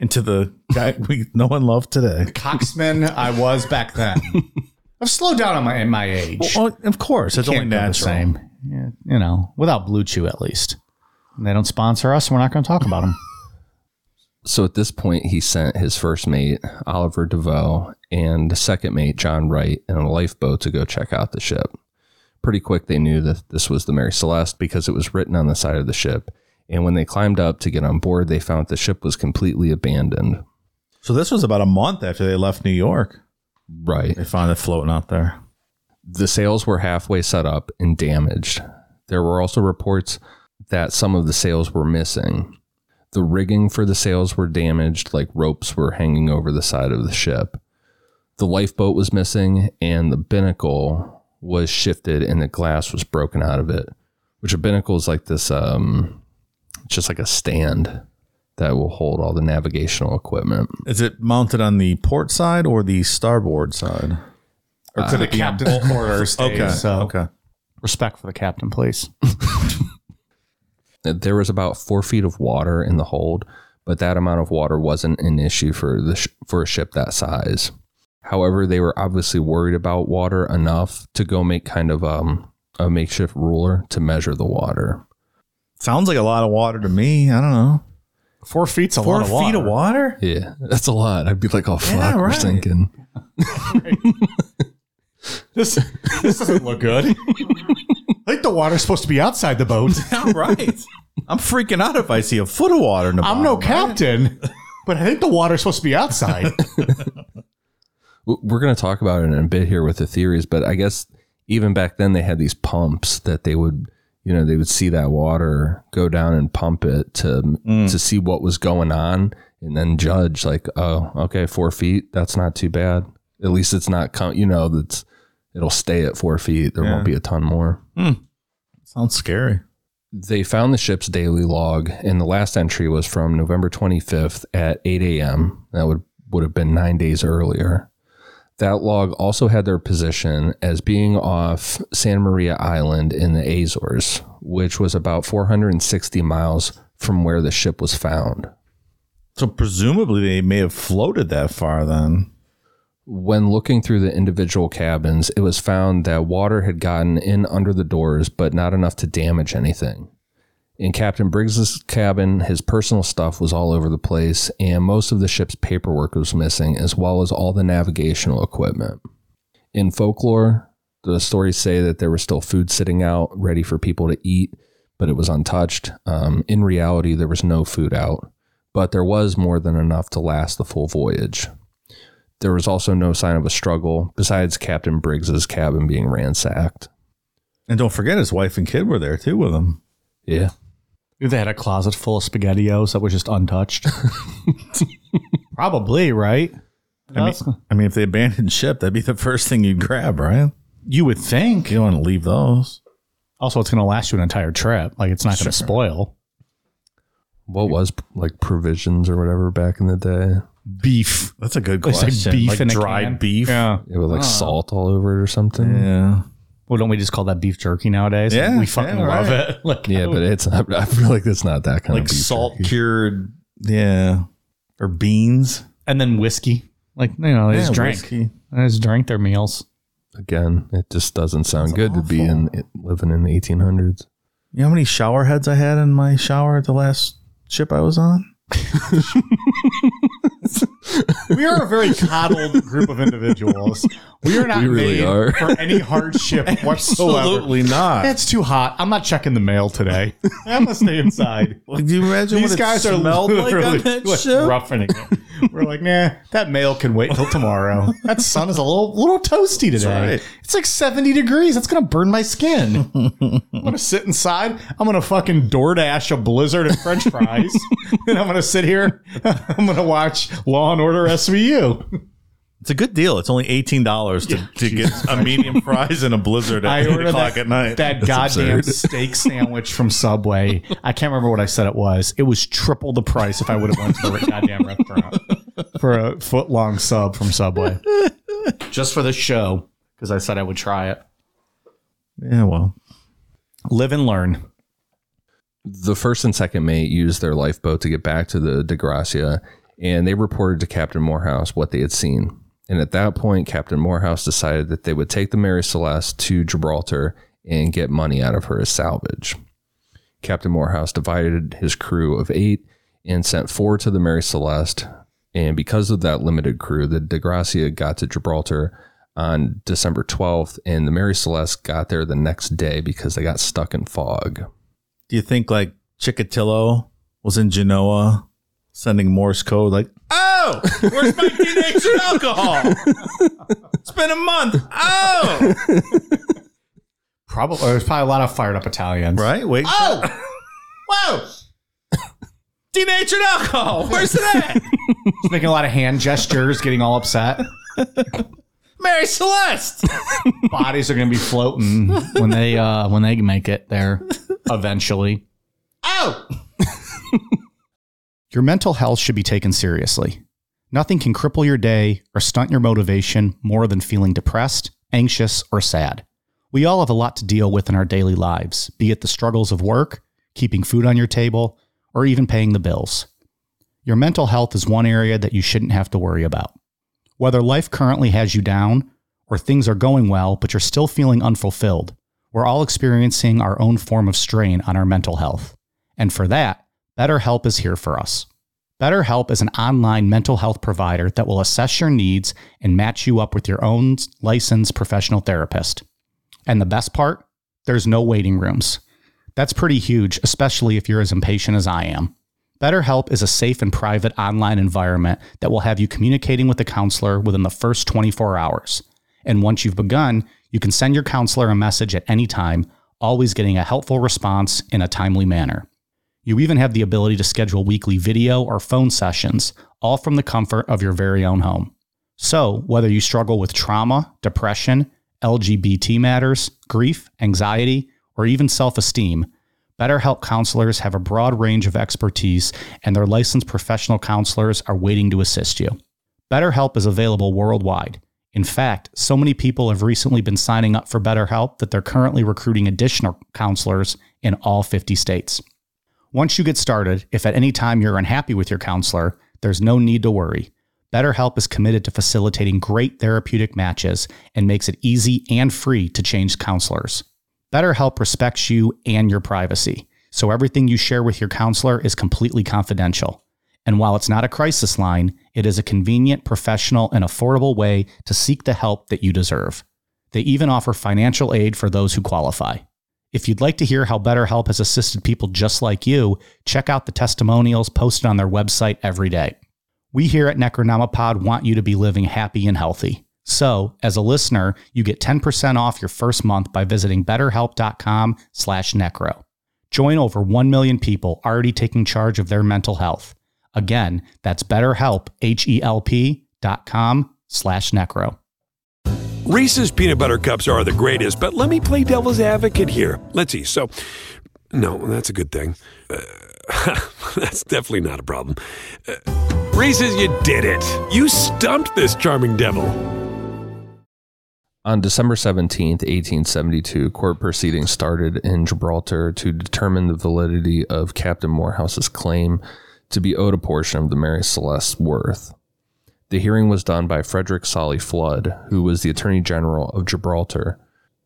into the guy we know and love today. Coxman, I was back then. I've slowed down on my in my age. Well, oh, of course, it's only Can't go natural. the same. Yeah, you know, without Blue Chew at least. And they don't sponsor us. We're not going to talk about them. So at this point, he sent his first mate, Oliver Deveau, and second mate, John Wright, in a lifeboat to go check out the ship. Pretty quick, they knew that this was the Mary Celeste because it was written on the side of the ship. And when they climbed up to get on board, they found the ship was completely abandoned. So this was about a month after they left New York. Right. They found it floating out there. The sails were halfway set up and damaged. There were also reports that some of the sails were missing. The rigging for the sails were damaged, like ropes were hanging over the side of the ship. The lifeboat was missing, and the binnacle was shifted, and the glass was broken out of it. Which a binnacle is like this, um, just like a stand that will hold all the navigational equipment. Is it mounted on the port side or the starboard side? Or could it be on Captain's orders. Okay. So Okay. respect for the captain, please. there was about four feet of water in the hold, but that amount of water wasn't an issue for the sh- for a ship that size. However, they were obviously worried about water enough to go make kind of um, a makeshift ruler to measure the water. Sounds like a lot of water to me. I don't know. Four feet's a Four lot of water. feet of water? Yeah, that's a lot. I'd be like, oh fuck, Yeah, we're right. sinking. This this doesn't look good. I think the water's supposed to be outside the boat. Yeah, right. I'm freaking out if I see a foot of water in the I'm no bottom, right? captain, but I think the water's supposed to be outside. W- We're going to talk about it in a bit here with the theories, but I guess even back then they had these pumps that they would, you know, they would see that water go down and pump it to mm. to see what was going on, and then judge like, oh, okay, four feet, that's not too bad. At least it's not, com- you know, that's it'll stay at four feet. There Yeah. won't be a ton more. Hmm. Sounds scary. They found the ship's daily log, and the last entry was from November 25th at 8 a.m. That would, would have been nine days earlier. That log also had their position as being off San Maria Island in the Azores, which was about 460 miles from where the ship was found. So presumably they may have floated that far then. When looking through the individual cabins, it was found that water had gotten in under the doors, but not enough to damage anything. In Captain Briggs's cabin, his personal stuff was all over the place, and most of the ship's paperwork was missing, as well as all the navigational equipment. In folklore, the stories say that there was still food sitting out, ready for people to eat, but it was untouched. Um, in reality, there was no food out, but there was more than enough to last the full voyage. There was also no sign of a struggle, besides Captain Briggs's cabin being ransacked. And don't forget, his wife and kid were there too with him. Yeah. They had a closet full of SpaghettiOs that was just untouched. Probably, right? I mean, I mean, if they abandoned ship, that'd be the first thing you'd grab, right? you would think. You don't want to leave those. Also, it's going to last you an entire trip. Like, it's not going to spoil. What was like provisions or whatever back in the day? Beef. That's a good It's like question. beef in a dried can. beef. Yeah. It was like salt all over it or something. Yeah. Well, don't we just call that beef jerky nowadays? Yeah, we fucking yeah, love right. it. Like, Yeah, but it's not. I feel like it's not that kind Like of beef Like salt jerky. cured. Yeah. Or beans. and then whiskey. Like, you know, they just drank. whiskey. They just drank their meals. Again, it just doesn't sound good to be in it, living in the 1800s. You know how many shower heads I had in my shower at the last ship I was on? We are a very coddled group of individuals. We are not We really made are. for any hardship whatsoever. Absolutely not. It's too hot. I'm not checking the mail today. I'm gonna stay inside. Like, do you imagine These what guys it are smelled like literally on that like ship? roughening it. We're like, nah, that mail can wait till tomorrow. That sun is a little little toasty today. right. It's like 70 degrees. That's gonna burn my skin. I'm gonna sit inside. I'm gonna fucking DoorDash a blizzard and French fries, and I'm gonna sit here. I'm gonna watch Law and Order SVU. It's a good deal. It's only eighteen dollars to, to get a medium fries and a blizzard at I eight ordered o'clock that, at night. that goddamn steak sandwich from Subway. I can't remember what I said it was. It was triple the price if I would have went to the goddamn restaurant for a foot long sub from Subway. Just for the show, because I said I would try it. yeah, well, Live and learn. The first and second mate used their lifeboat to get back to the Dei Gratia, and they reported to Captain Morehouse what they had seen. And at that point, Captain Morehouse decided that they would take the Mary Celeste to Gibraltar and get money out of her as salvage. Captain Morehouse divided his crew of eight and sent four to the Mary Celeste. And because of that limited crew, the Dei Gratia got to Gibraltar on December 12th, and the Mary Celeste got there the next day because they got stuck in fog. do you think like Chikatilo was in Genoa sending Morse code like, "Oh, where's my denatured alcohol? it's been a month. Oh, Probably there's probably a lot of fired up Italians. right. Wait. Oh, whoa." Denatured alcohol. Where's that? at? Just making a lot of hand gestures, getting all upset. Mary Celeste. Bodies are gonna be floating when they uh when they make it there eventually. Oh. Your mental health should be taken seriously. Nothing can cripple your day or stunt your motivation more than feeling depressed, anxious, or sad. We all have a lot to deal with in our daily lives, be it the struggles of work, keeping food on your table, or even paying the bills. Your mental health is one area that you shouldn't have to worry about. Whether life currently has you down or things are going well but you're still feeling unfulfilled, we're all experiencing our own form of strain on our mental health. And for that, BetterHelp is here for us. BetterHelp is an online mental health provider that will assess your needs and match you up with your own licensed professional therapist. And the best part? There's no waiting rooms. That's pretty huge, especially if you're as impatient as I am. BetterHelp is a safe and private online environment that will have you communicating with a counselor within the first 24 hours. And once you've begun, you can send your counselor a message at any time, always getting a helpful response in a timely manner. You even have the ability to schedule weekly video or phone sessions, all from the comfort of your very own home. So, whether you struggle with trauma, depression, LGBT matters, grief, anxiety, or even self esteem, BetterHelp counselors have a broad range of expertise, and their licensed professional counselors are waiting to assist you. BetterHelp is available worldwide. In fact, so many people have recently been signing up for BetterHelp that they're currently recruiting additional counselors in all 50 states. Once you get started, if at any time you're unhappy with your counselor, there's no need to worry. BetterHelp is committed to facilitating great therapeutic matches and makes it easy and free to change counselors. BetterHelp respects you and your privacy, so everything you share with your counselor is completely confidential. And while it's not a crisis line, it is a convenient, professional, and affordable way to seek the help that you deserve. They even offer financial aid for those who qualify. If you'd like to hear how BetterHelp has assisted people just like you, check out the testimonials posted on their website every day. We here at Necronomipod want you to be living happy and healthy. So, as a listener, you get 10% off your first month by visiting betterhelp.com slash necro. Join over 1 million people already taking charge of their mental health. Again, that's betterhelp, H-E-L-P dot com slash necro. Reese's peanut butter cups are the greatest, but let me play devil's advocate here. Let's see. So, no, that's a good thing. Uh, that's definitely not a problem. Uh, Reese's, you did it. You stumped this charming devil. On December 17th, 1872, court proceedings started in Gibraltar to determine the validity of Captain Morehouse's claim to be owed a portion of the Mary Celeste's worth. The hearing was done by Frederick Solly Flood, who was the Attorney General of Gibraltar.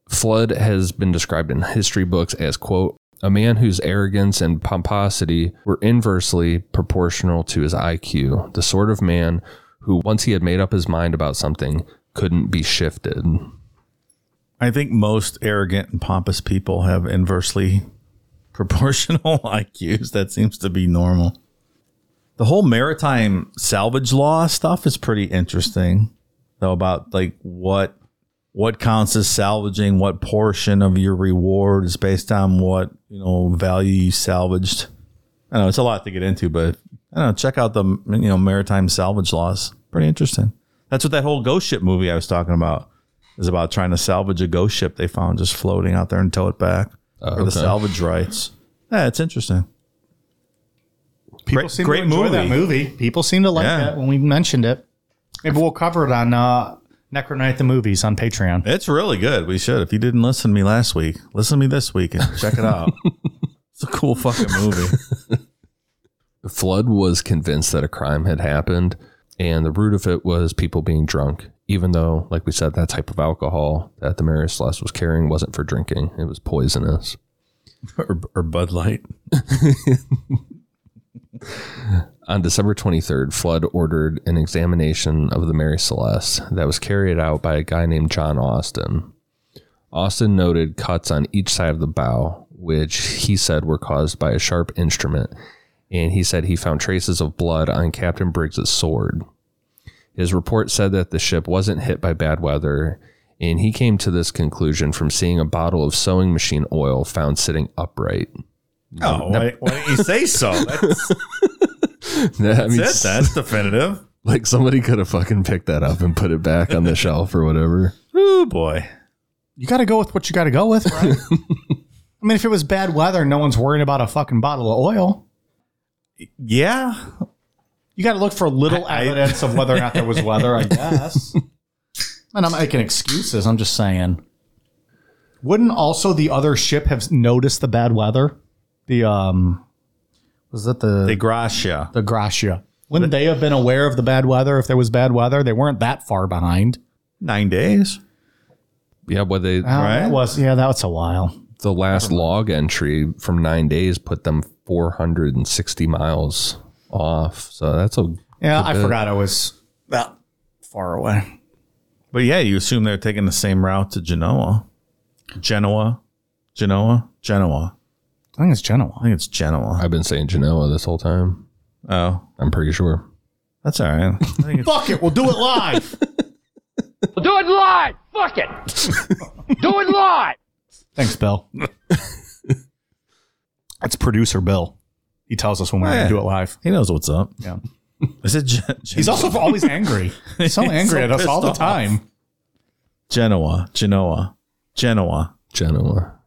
Flood has been described in history books as, quote, a man whose arrogance and pomposity were inversely proportional to his IQ, the sort of man who, once he had made up his mind about something, couldn't be shifted. I think most arrogant and pompous people have inversely proportional IQs. That seems to be normal. The whole maritime salvage law stuff is pretty interesting, though, about like what what counts as salvaging, what portion of your reward is based on what you know value you salvaged. I know it's a lot to get into, but I don't know. Check out the you know maritime salvage laws. Pretty interesting. That's what that whole ghost ship movie I was talking about is about trying to salvage a ghost ship they found just floating out there and tow it back for the salvage rights. Yeah, it's interesting. People Great- seem great to enjoy that movie. movie. People seem to like Yeah. it when we mentioned it. Maybe we'll cover it on uh, Necro Night the Movies on Patreon. It's really good. We should. If you didn't listen to me last week, listen to me this week and check it out. it's a cool fucking movie. The Flood was convinced that a crime had happened, and the root of it was people being drunk. Even though, like we said, that type of alcohol that the Mary Celeste was carrying wasn't for drinking; it was poisonous. or, or Bud Light. On December 23rd, Flood ordered an examination of the Mary Celeste that was carried out by a guy named John Austin. Austin noted cuts on each side of the bow, which he said were caused by a sharp instrument, and he said he found traces of blood on Captain Briggs's sword. His report said that the ship wasn't hit by bad weather, and he came to this conclusion from seeing a bottle of sewing machine oil found sitting upright. Oh, why, why didn't you say so? That's, I mean, that's it. That's definitive. Like somebody could have fucking picked that up and put it back on the shelf or whatever. Oh boy. You got to go with what you got to go with, right? I mean, if it was bad weather, no one's worrying about a fucking bottle of oil. Yeah. You got to look for little I- I- evidence of whether or not there was weather, I guess. And I'm making excuses. I'm just saying. Wouldn't also the other ship have noticed the bad weather? The um, was that the the Gracia. the Gracia? Wouldn't they have been aware of the bad weather if there was bad weather? They weren't that far behind. Nine days. Yeah, but they Oh, Right. that was yeah, that was a while. the last log entry from nine days put them 460 miles off. So that's a Yeah, good I forgot I was that far away. But yeah, you assume they're taking the same route to Genoa. Genoa. Genoa. Genoa. I think it's Genoa. I think it's Genoa. I've been saying Genoa this whole time. Oh, I'm pretty sure. that's all right. I think it's, Fuck it, we'll do it live. We'll do it live! Fuck it! Do it live! Thanks, Bill. That's producer Bill. He tells us when we're Yeah. going to do it live. he knows what's up. Yeah. Is it Gen- He's also always angry. He's so He's angry so at us all the pissed off. time. Genoa? Genoa. Genoa. Genoa.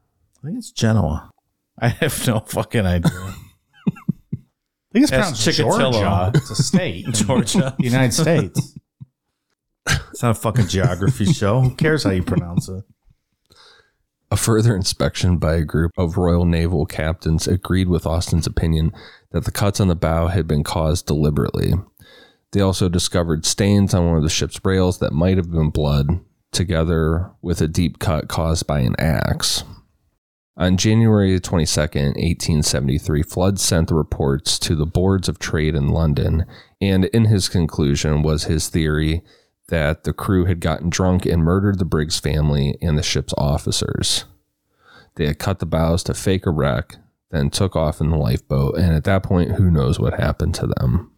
I think it's Genoa. I have no fucking idea. I think it's That's pronounced Chikatilo. Georgia. It's a state. in Georgia. the United States. It's not a fucking geography show. Who cares how you pronounce it? A further inspection by a group of Royal Naval captains agreed with Austin's opinion that the cuts on the bow had been caused deliberately. They also discovered stains on one of the ship's rails that might have been blood, together with a deep cut caused by an axe. On January 22nd, 1873, Flood sent the reports to the boards of trade in London, and in his conclusion was his theory that the crew had gotten drunk and murdered the Briggs family and the ship's officers. They had cut the bows to fake a wreck, then took off in the lifeboat, and at that point, who knows what happened to them.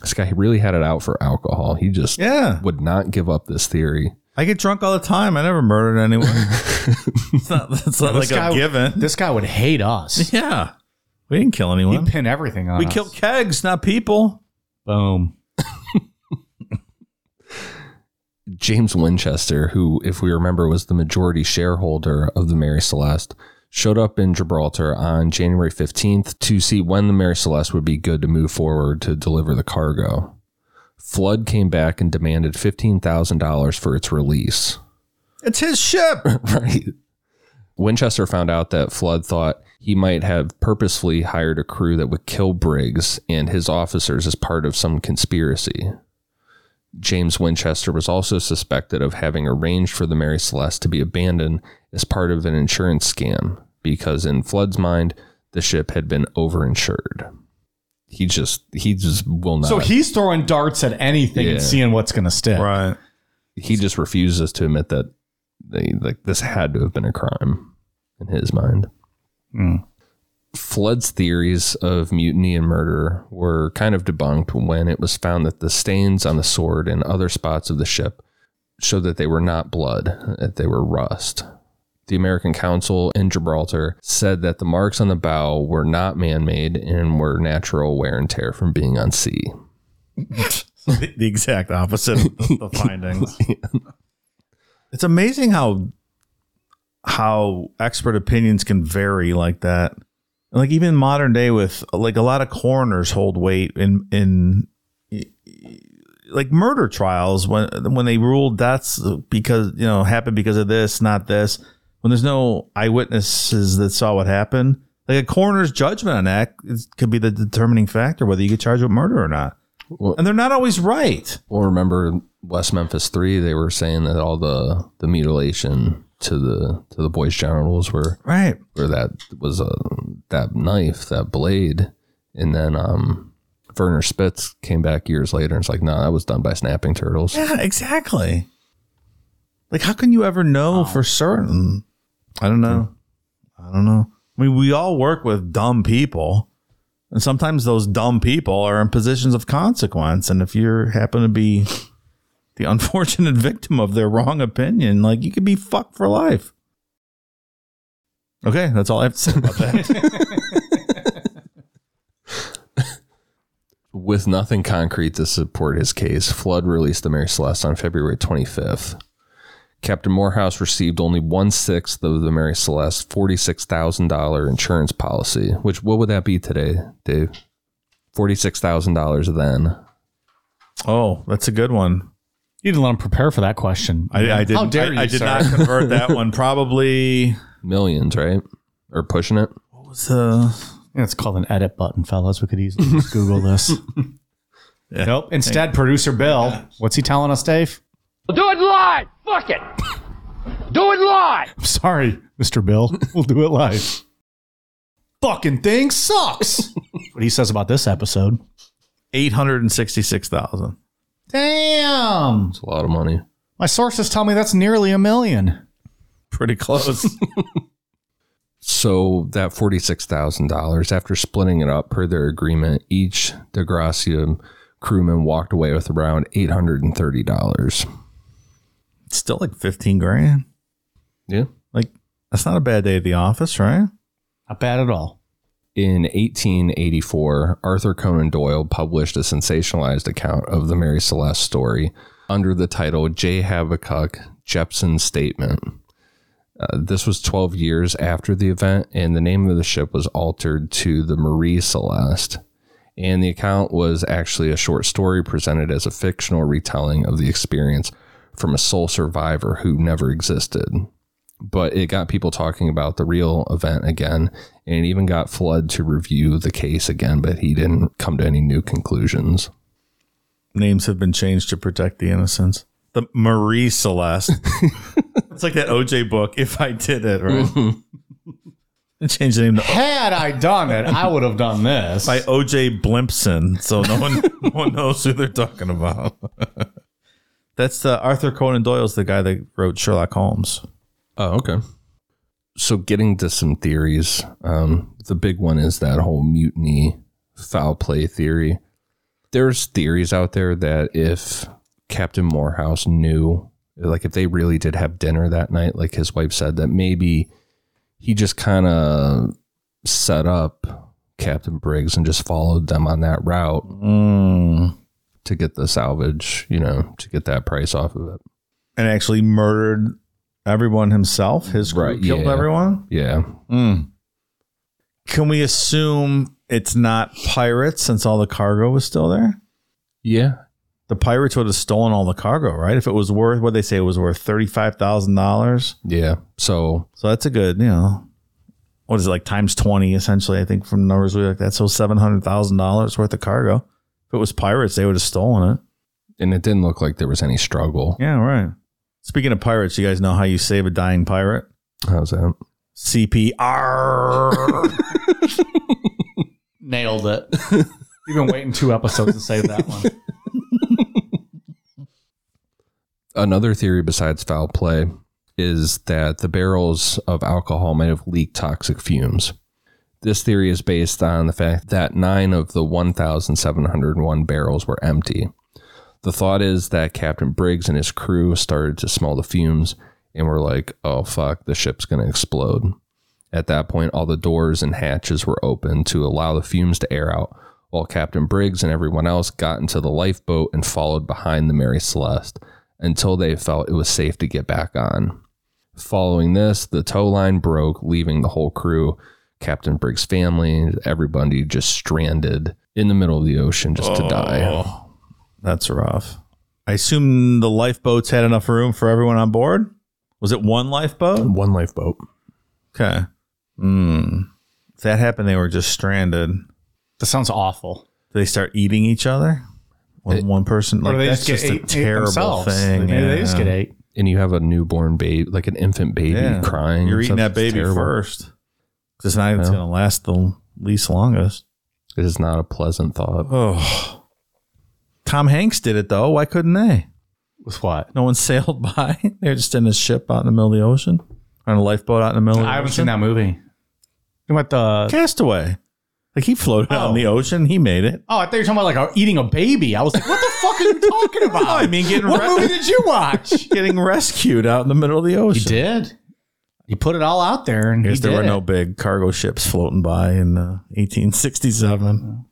This guy really had it out for alcohol. He just Yeah. would not give up this theory. I get drunk all the time. I never murdered anyone. it's not, it's not like This guy- a given. This guy would hate us. yeah. We didn't kill anyone. He'd pin everything on We us. killed kegs, not people. Boom. James Winchester, who, if we remember, was the majority shareholder of the Mary Celeste, showed up in Gibraltar on January 15th to see when the Mary Celeste would be good to move forward to deliver the cargo. Flood came back and demanded $15,000 for its release. It's his ship. right. Winchester found out that Flood thought he might have purposefully hired a crew that would kill Briggs and his officers as part of some conspiracy. James Winchester was also suspected of having arranged for the Mary Celeste to be abandoned as part of an insurance scam because, in Flood's mind, the ship had been overinsured. He just he just will not. So he's throwing darts at anything Yeah. and seeing what's going to stick. right. he just refuses to admit that they like this had to have been a crime in his mind. Hmm. Flood's theories of mutiny and murder were kind of debunked when it was found that the stains on the sword and other spots of the ship showed that they were not blood, that they were rust. The American Council in Gibraltar said that the marks on the bow were not man made and were natural wear and tear from being on sea. the, exact opposite of the, findings. It's amazing how how expert opinions can vary like that. Like even modern day with like a lot of coroners hold weight in in like murder trials when when they rule deaths because you know happened because of this, not this. When there's no eyewitnesses that saw what happened, like a coroner's judgment on that could be the determining factor whether you get charged with murder or not. Well- and they're not always right. Well, remember West Memphis Three? They were saying that all the the mutilation to the to the boys' genitals were Right. where that was a that knife, that blade, and then um, Werner Spitz came back years later and it's like, no, that was done by snapping turtles. Yeah, exactly. Like, how can you ever know for certain? I don't know. I don't know. I mean, we all work with dumb people, and sometimes those dumb people are in positions of consequence. And if you happen to be the unfortunate victim of their wrong opinion, like you could be fucked for life. Okay, that's all I have to say about that. With nothing concrete to support his case, Flood released the Mary Celeste on February 25th. Captain Morehouse received only one sixth of the Mary Celeste $46,000 insurance policy, which what would that be today, Dave? $46,000 then. oh, that's a good one. You didn't let him prepare for that question. I, I did. How dare I, you, I did sir. not convert that one. Probably. Millions, right? Or pushing it. What was the? Yeah, it's called an edit button, fellas. We could easily just Google this. Nope. Instead, producer Bill, what's he telling us, Dave? We'll do it live. Fuck it. Do it live. I'm sorry, Mr. Bill. We'll do it live. Fucking thing sucks. what he says about this episode. Eight hundred and sixty-six thousand. Damn. It's a lot of money. My sources tell me that's nearly a million. Pretty close. So that $46,000, after splitting it up per their agreement, each Dei Gratia crewman walked away with around $830. Still like fifteen grand. Yeah. Like that's not a bad day at the office, right? Not bad at all. In 1884, Arthur Conan Doyle published a sensationalized account of the Mary Celeste story under the title J. Habakkuk Jepson's Statement. Uh, this was 12 years after the event, and the name of the ship was altered to the Marie Celeste. And the account was actually a short story presented as a fictional retelling of the experience from a sole survivor who never existed but it got people talking about the real event again and it even got flood to review the case again but he didn't come to any new conclusions Names have been changed to protect the innocents. The Marie Celeste. it's like that OJ book. If I did it, right? Mm-hmm. Change the name to Had I done it, I would have done this. by OJ Blimpson, so no one no one knows who they're talking about. That's uh, Arthur Conan Doyle's the guy that wrote Sherlock Holmes. Oh, okay. So getting to some theories, um, the big one is that whole mutiny foul play theory. There's theories out there that if Captain Morehouse knew, like if they really did have dinner that night, like his wife said, that maybe he just kind of set up Captain Briggs and just followed them on that route Mm. To get the salvage, you know, to get that price off of it. And actually murdered everyone himself. His crew Right, killed yeah. everyone. Yeah. Mm. Can we assume it's not pirates since all the cargo was still there? Yeah. The pirates would have stolen all the cargo, right? If it was worth what they say it was worth thirty five thousand dollars. Yeah. So So that's a good, you know, what is it like times twenty essentially? I think from numbers we like that. So seven hundred thousand dollars worth of cargo. If it was pirates, they would have stolen it. and it didn't look like there was any struggle. Yeah, right. Speaking of pirates, you guys know how you save a dying pirate? How's that? CPR. Nailed it. You've been waiting two episodes to save that one. Another theory besides foul play is that the barrels of alcohol might have leaked toxic fumes. This theory is based on the fact that nine of the 1,701 barrels were empty. The thought is that Captain Briggs and his crew started to smell the fumes and were like, oh fuck, the ship's going to explode. At that point, all the doors and hatches were open to allow the fumes to air out, while Captain Briggs and everyone else got into the lifeboat and followed behind the Mary Celeste until they felt it was safe to get back on. Following this, the tow line broke, leaving the whole crew, Captain Briggs' family, everybody just stranded in the middle of the ocean just to die. Oh, that's rough. I assume the lifeboats had enough room for everyone on board. Was it one lifeboat? One lifeboat. Okay. Hmm. If that happened, they were just stranded. That sounds awful. Do they start eating each other? One, It- one person. Like, or they that's just just get a ate, ate terrible themselves. thing. Maybe they just get ate. And you have a newborn baby, like an infant baby Yeah. crying. You're eating stuff. that It's baby terrible. first. Because now it's Yeah. going to last the least longest. It is not a pleasant thought. Oh. Tom Hanks did it though. Why couldn't they? With what? No one sailed by. They're just in a ship out in the middle of the ocean, on a lifeboat out in the middle. of the I haven't ocean. seen that movie. You went the. Castaway. Like he floated out in Oh. the ocean. He made it. Oh, I thought you were talking about like a, eating a baby. I was like, what the fuck are you talking about? I mean, getting what re- movie did you watch? Getting rescued out in the middle of the ocean. he ocean. did. He put it all out there, and I he guess there did were no big cargo ships floating by in uh, 1867.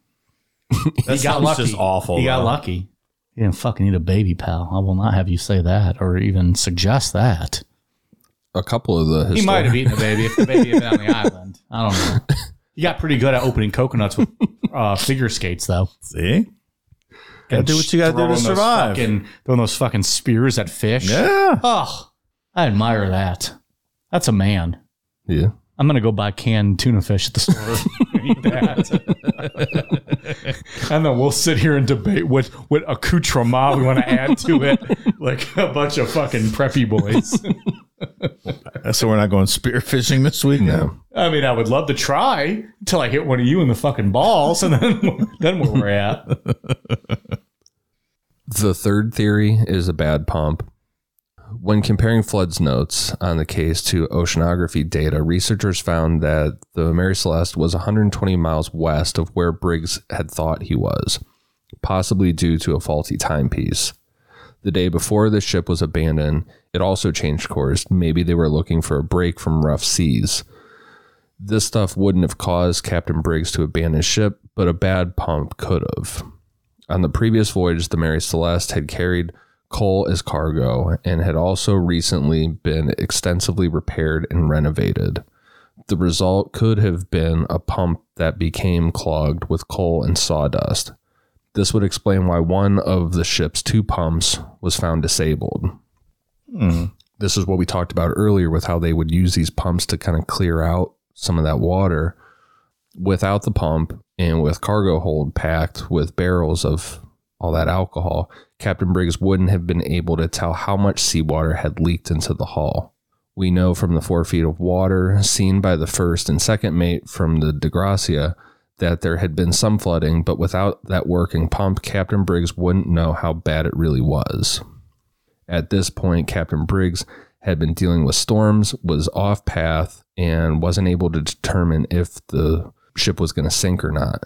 That He got sounds lucky. just awful. He got lucky. He didn't fucking eat a baby, pal. I will not have you say that or even suggest that. A couple of the He might have eaten a baby if the baby had been on the island. I don't know. He got pretty good at opening coconuts with uh, figure skates, though. See, gotta do what you gotta do Throwing to those survive. Fucking, throwing those fucking spears at fish. yeah. Oh, I admire that. That's a man. Yeah. I'm gonna go buy canned tuna fish at the store and eat that. and then we'll sit here and debate what what accoutrement we want to add to it, like a bunch of fucking preppy boys. So we're not going spearfishing this week. No. I mean, I would love to try until I hit one of you in the fucking balls, and then then where we're at. The third theory is a bad pump. When comparing Flood's notes on the case to oceanography data, researchers found that the Mary Celeste was 120 miles west of where Briggs had thought he was, possibly due to a faulty timepiece. The day before the ship was abandoned, it also changed course. Maybe they were looking for a break from rough seas. This stuff wouldn't have caused Captain Briggs to abandon ship, but a bad pump could have. On the previous voyage, the Mary Celeste had carried coal as cargo and had also recently been extensively repaired and renovated. The result could have been a pump that became clogged with coal and sawdust. This would explain why one of the ship's two pumps was found disabled. Hmm. This is what we talked about earlier with how they would use these pumps to kind of clear out some of that water. Without the pump and with cargo hold packed with barrels of all that alcohol, Captain Briggs wouldn't have been able to tell how much seawater had leaked into the hull. We know from the four feet of water seen by the first and second mate from the Dei Gratia that there had been some flooding, but without that working pump, Captain Briggs wouldn't know how bad it really was. At this point, Captain Briggs had been dealing with storms, was off path, and wasn't able to determine if the ship was going to sink or not.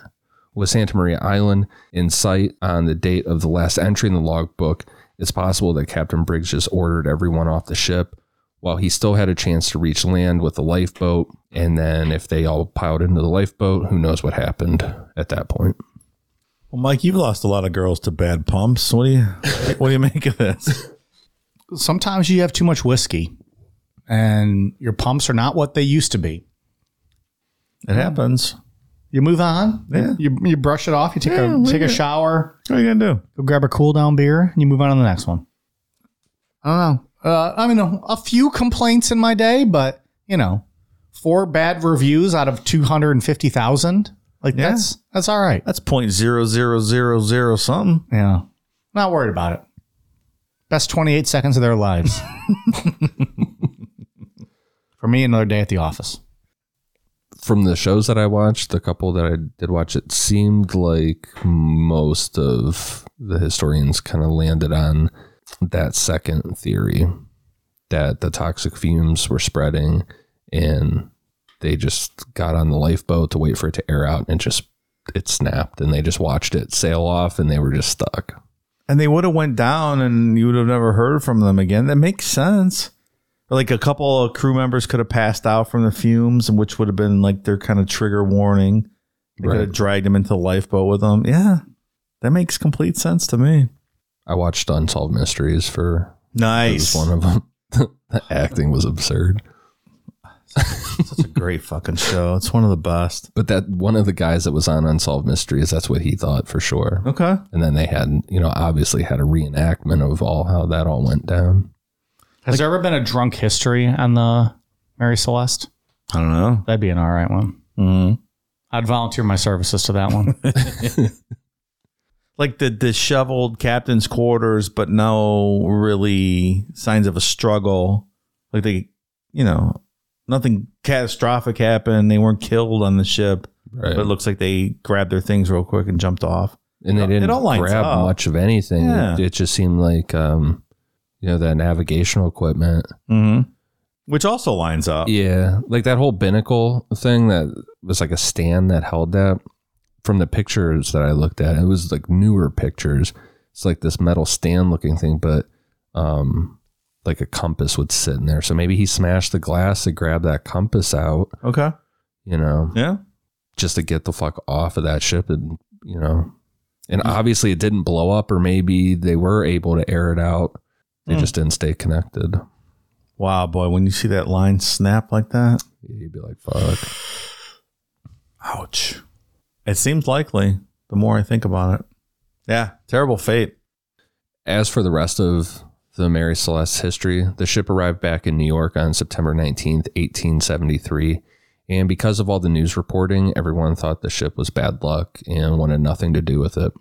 With Santa Maria Island in sight on the date of the last entry in the logbook, it's possible that Captain Briggs just ordered everyone off the ship while he still had a chance to reach land with the lifeboat. And then if they all piled into the lifeboat, who knows what happened at that point. Well, Mike, you've lost a lot of girls to bad pumps. What do you what do you make of this? Sometimes you have too much whiskey and your pumps are not what they used to be. It happens. You move on. Yeah. You, you brush it off. You take Yeah, a take a shower. What are you gonna do? Go grab a cool down beer, and you move on to the next one. I don't know. Uh, I mean, a, a few complaints in my day, but you know, four bad reviews out of two hundred and fifty thousand. Like Yeah. that's that's all right. That's point zero zero zero zero something. Yeah, not worried about it. Best twenty eight seconds of their lives. For me, another day at the office. From the shows that I watched, the couple that I did watch, it seemed like most of the historians kind of landed on that second theory that the toxic fumes were spreading and they just got on the lifeboat to wait for it to air out and just it snapped and they just watched it sail off and they were just stuck. And they would have went down and you would have never heard from them again. That makes sense. Like a couple of crew members could have passed out from the fumes, and which would have been like their kind of trigger warning. They could have dragged them into the lifeboat with them. Yeah. That makes complete sense to me. I watched Unsolved Mysteries for Nice. one of them. the acting was absurd. Such a great fucking show. It's one of the best. But that one of the guys that was on Unsolved Mysteries, that's what he thought for sure. Okay. And then they had, you know, obviously had a reenactment of all how that all went down. Has there ever been a drunk history on the Mary Celeste? I don't know. That'd be an all right one. Mm-hmm. I'd volunteer my services to that one. Like the disheveled captain's quarters, but no really signs of a struggle. Like they, you know, nothing catastrophic happened. They weren't killed on the ship, Right. but it looks like they grabbed their things real quick and jumped off. and they didn't all grab up. much of anything. Yeah. It, it just seemed like, um, you know, that navigational equipment. Mm-hmm. Which also lines up. Yeah. Like that whole binnacle thing that was like a stand that held that from the pictures that I looked at. It was like newer pictures. It's like this metal stand looking thing, but um, like a compass would sit in there. So maybe he smashed the glass to grab that compass out, Okay. you know, Yeah. just to get the fuck off of that ship and, you know, and obviously it didn't blow up or maybe they were able to air it out. They Hmm. just didn't stay connected. Wow, boy, when you see that line snap like that, You'd be like, fuck. ouch. It seems likely the more I think about it. Yeah. Terrible fate. As for the rest of the Mary Celeste's history, the ship arrived back in New York on September 19th, 1873. And because of all the news reporting, everyone thought the ship was bad luck and wanted nothing to do with it.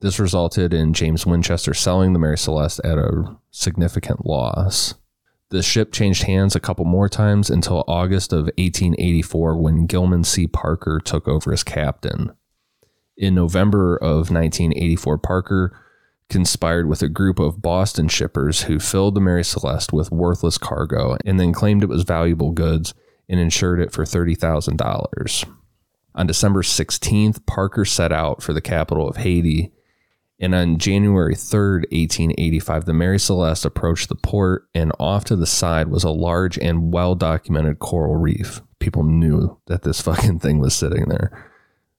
This resulted in James Winchester selling the Mary Celeste at a significant loss. The ship changed hands a couple more times until August of 1884 when Gilman C. Parker took over as captain. In November of 1984, Parker conspired with a group of Boston shippers who filled the Mary Celeste with worthless cargo and then claimed it was valuable goods and insured it for $30,000. On December 16th, Parker set out for the capital of Haiti. And on January 3rd, 1885, the Mary Celeste approached the port, and off to the side was a large and well documented coral reef. People knew that this fucking thing was sitting there.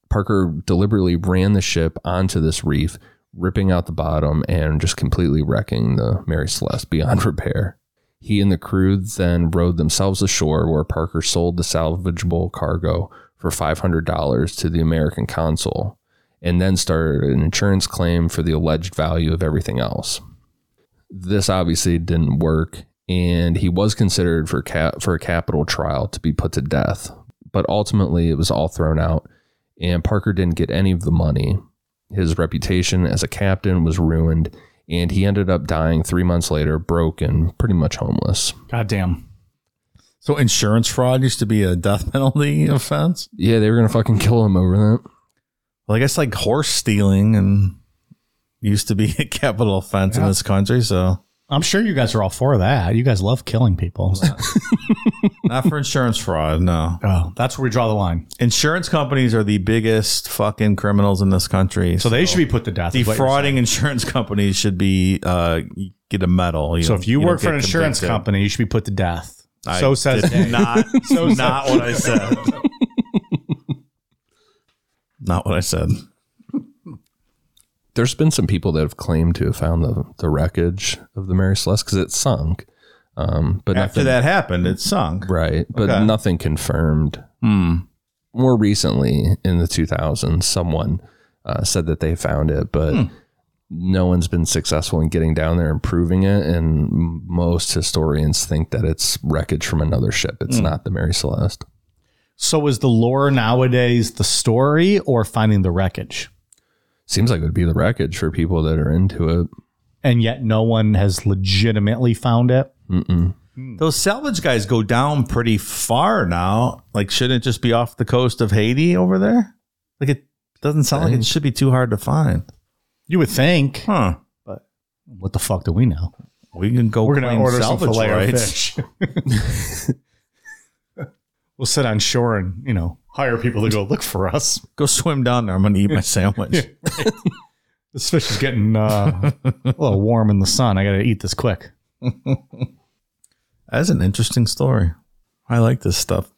Parker deliberately ran the ship onto this reef, ripping out the bottom and just completely wrecking the Mary Celeste beyond repair. He and the crew then rowed themselves ashore, where Parker sold the salvageable cargo for $500 to the American consul, and then started an insurance claim for the alleged value of everything else. This obviously didn't work, and he was considered for cap- for a capital trial to be put to death, but ultimately it was all thrown out, and Parker didn't get any of the money. His reputation as a captain was ruined, and he ended up dying three months later, broke and pretty much homeless. God damn. So insurance fraud used to be a death penalty offense. Yeah, they were gonna fucking kill him over that. Well, I guess like horse stealing and used to be a capital offense in this country. So I'm sure you guys are all for that. You guys love killing people. not for insurance fraud. No, oh, that's where we draw the line. insurance companies are the biggest fucking criminals in this country. So they should be put to death. is what you're defrauding insurance companies should be uh get a medal. So if you, don't work for an insurance convicted. company, you should be put to death. I so says not. So not what I said. Not what I said. There's been some people that have claimed to have found the, the wreckage of the Mary Celeste because it sunk. Um, but After nothing, that happened, it sunk. right? But Okay. nothing confirmed. More recently, in the 2000s, someone uh, said that they found it, but no one's been successful in getting down there and proving it. And most historians think that it's wreckage from another ship. It's not the Mary Celeste. So is the lore nowadays the story or finding the wreckage? Seems like it would be the wreckage for people that are into it. And yet no one has legitimately found it. Hmm. Those salvage guys go down pretty far now. Like, shouldn't it just be off the coast of Haiti over there? Like, it doesn't sound like it should be too hard to find. You would think. Huh. But what the fuck do we know? We can go. We're gonna claim order some salvage filet of fish. we'll sit on shore and you know hire people to go look for us. Go swim down there. I'm gonna eat my sandwich. This fish is getting uh, a little warm in the sun. I got to eat this quick. That's an interesting story. I like this stuff.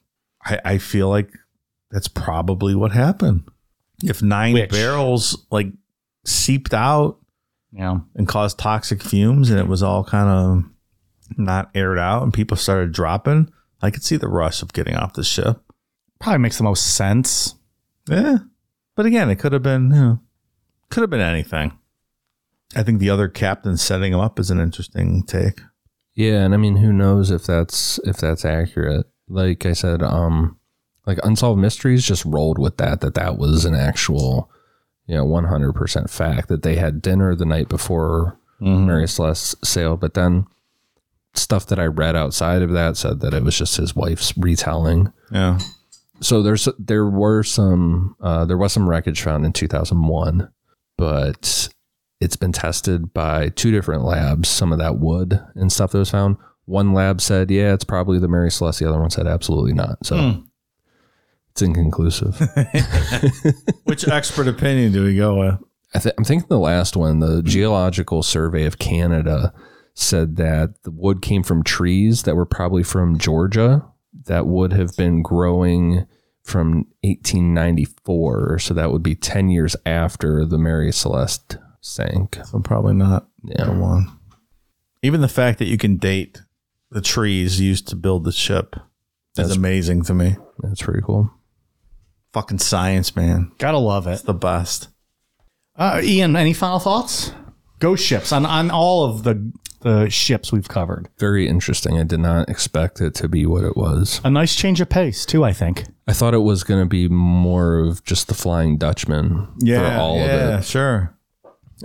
I, I feel like that's probably what happened. If nine Which? barrels like seeped out Yeah. and caused toxic fumes and it was all kind of not aired out and people started dropping, I could see the rush of getting off the ship. Probably makes the most sense. Yeah. But again, it could have been, you know, could have been anything. I think the other captain setting him up is an interesting take. Yeah, and I mean, who knows if that's if that's accurate? Like I said, um, like unsolved mysteries just rolled with that that that was an actual, you know, one hundred percent fact that they had dinner the night before Mary Celeste sailed, but then stuff that I read outside of that said that it was just his wife's retelling. Yeah. So there's there were some uh, there was some wreckage found in 2001, but it's been tested by two different labs. Some of that wood and stuff that was found. One lab said, "Yeah, it's probably the Mary Celeste." The other one said, "Absolutely not." So it's inconclusive. Which expert opinion do we go with? I th- I'm thinking the last one, the Geological Survey of Canada, said that the wood came from trees that were probably from Georgia that would have been growing from 1894. So that would be 10 years after the Mary Celeste sank. So probably not Yeah. the one. Even the fact that you can date the trees used to build the ship is That's- amazing to me. That's pretty cool. Fucking science, man. Gotta love it. It's the best. Uh, Ian, any final thoughts? Ghost ships on, on all of the the ships we've covered. Very interesting. I did not expect it to be what it was. A nice change of pace too, I think. I thought it was going to be more of just the Flying Dutchman for all of it. sure.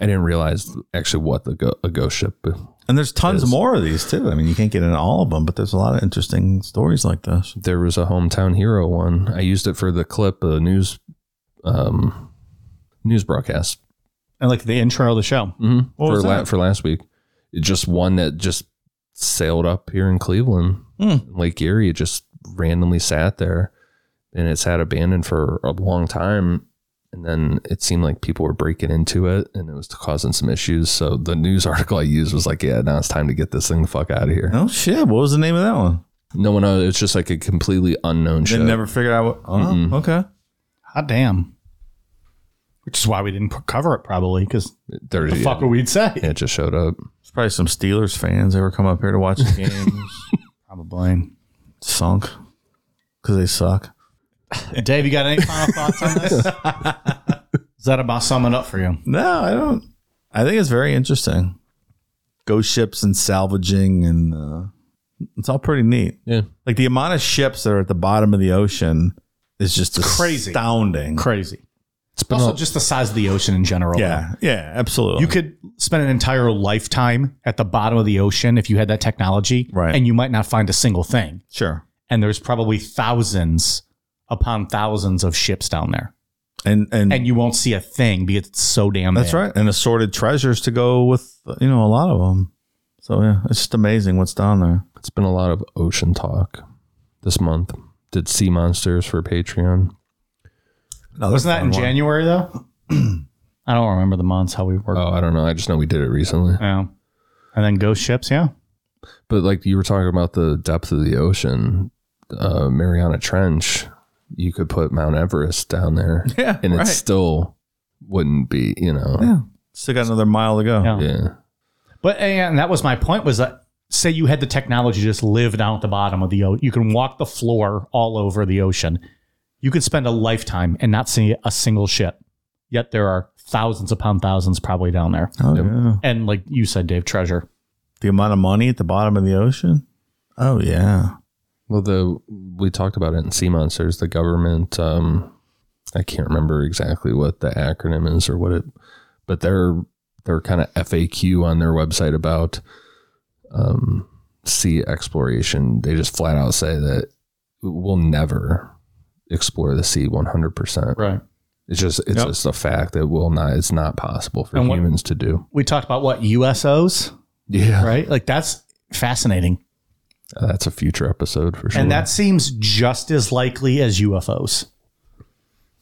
I didn't realize actually what the go- a ghost ship And there's tons Is. more of these too. I mean, you can't get into all of them, but there's a lot of interesting stories like this. there was a hometown hero one. I used it for the clip, a news, um, news broadcast And like the intro of the show. mm-hmm. For was la- for last week. It just one that just sailed up here in Cleveland, Hmm. Lake Erie. It just randomly sat there, and it sat abandoned for a long time. And then it seemed like people were breaking into it, and it was causing some issues. So the news article I used was like, "Yeah, now it's time to get this thing the fuck out of here." Oh shit! What was the name of that one? No one knows. It's just like a completely unknown They ship. never figured out. What, oh, Mm-mm. okay. Hot damn. Which is why we didn't cover it probably because There, the fuck would we say? it just showed up. It's probably some Steelers fans. They were come up here to watch the games. Probably. Sunk because they suck. Dave, you got any final thoughts on this? Is that about summing up for you? No, I don't. I think it's very interesting. Ghost ships and salvaging, and uh, it's all pretty neat. Yeah. Like the amount of ships that are at the bottom of the ocean is just crazy. astounding. Crazy. It's Also, a- just the size of the ocean in general. Yeah, yeah, absolutely. You could spend an entire lifetime at the bottom of the ocean if you had that technology, Right. And you might not find a single thing. sure, And there's probably thousands upon thousands of ships down there, and and, and you won't see a thing because it's so damn. that's big. right, and assorted treasures to go with you know a lot of them. So yeah, it's just amazing what's down there. it's been a lot of ocean talk this month. Did sea monsters for Patreon. No, Wasn't that in January? January though? I don't remember the months how we worked. Oh, I don't know. I just know we did it recently. Yeah. And then ghost ships, yeah. But like you were talking about the depth of the ocean, uh, Mariana Trench, you could put Mount Everest down there, Yeah, and right. it still wouldn't be, you know, Yeah, still got another mile to go. Yeah. yeah. But and that was my point was that say you had the technology to just live down at the bottom of the ocean. You can walk the floor all over the ocean. You could spend a lifetime and not see a single ship. Yet there are thousands upon thousands probably down there. Oh, yeah. And like you said, Dave, treasure. The amount of money at the bottom of the ocean. Oh yeah. Well, the we talked about it in Sea Monsters. The government, um, I can't remember exactly what the acronym is or what it, but they're they're kind of FAQ on their website about um, sea exploration. They just flat out say that we'll never explore the sea one hundred percent. Right. It's just it's Yep. just a fact that will not. It's not possible for And what- humans to do. We talked about what USOs, Yeah, right? Like that's fascinating. Uh, that's a future episode for sure. And that seems just as likely as UFOs.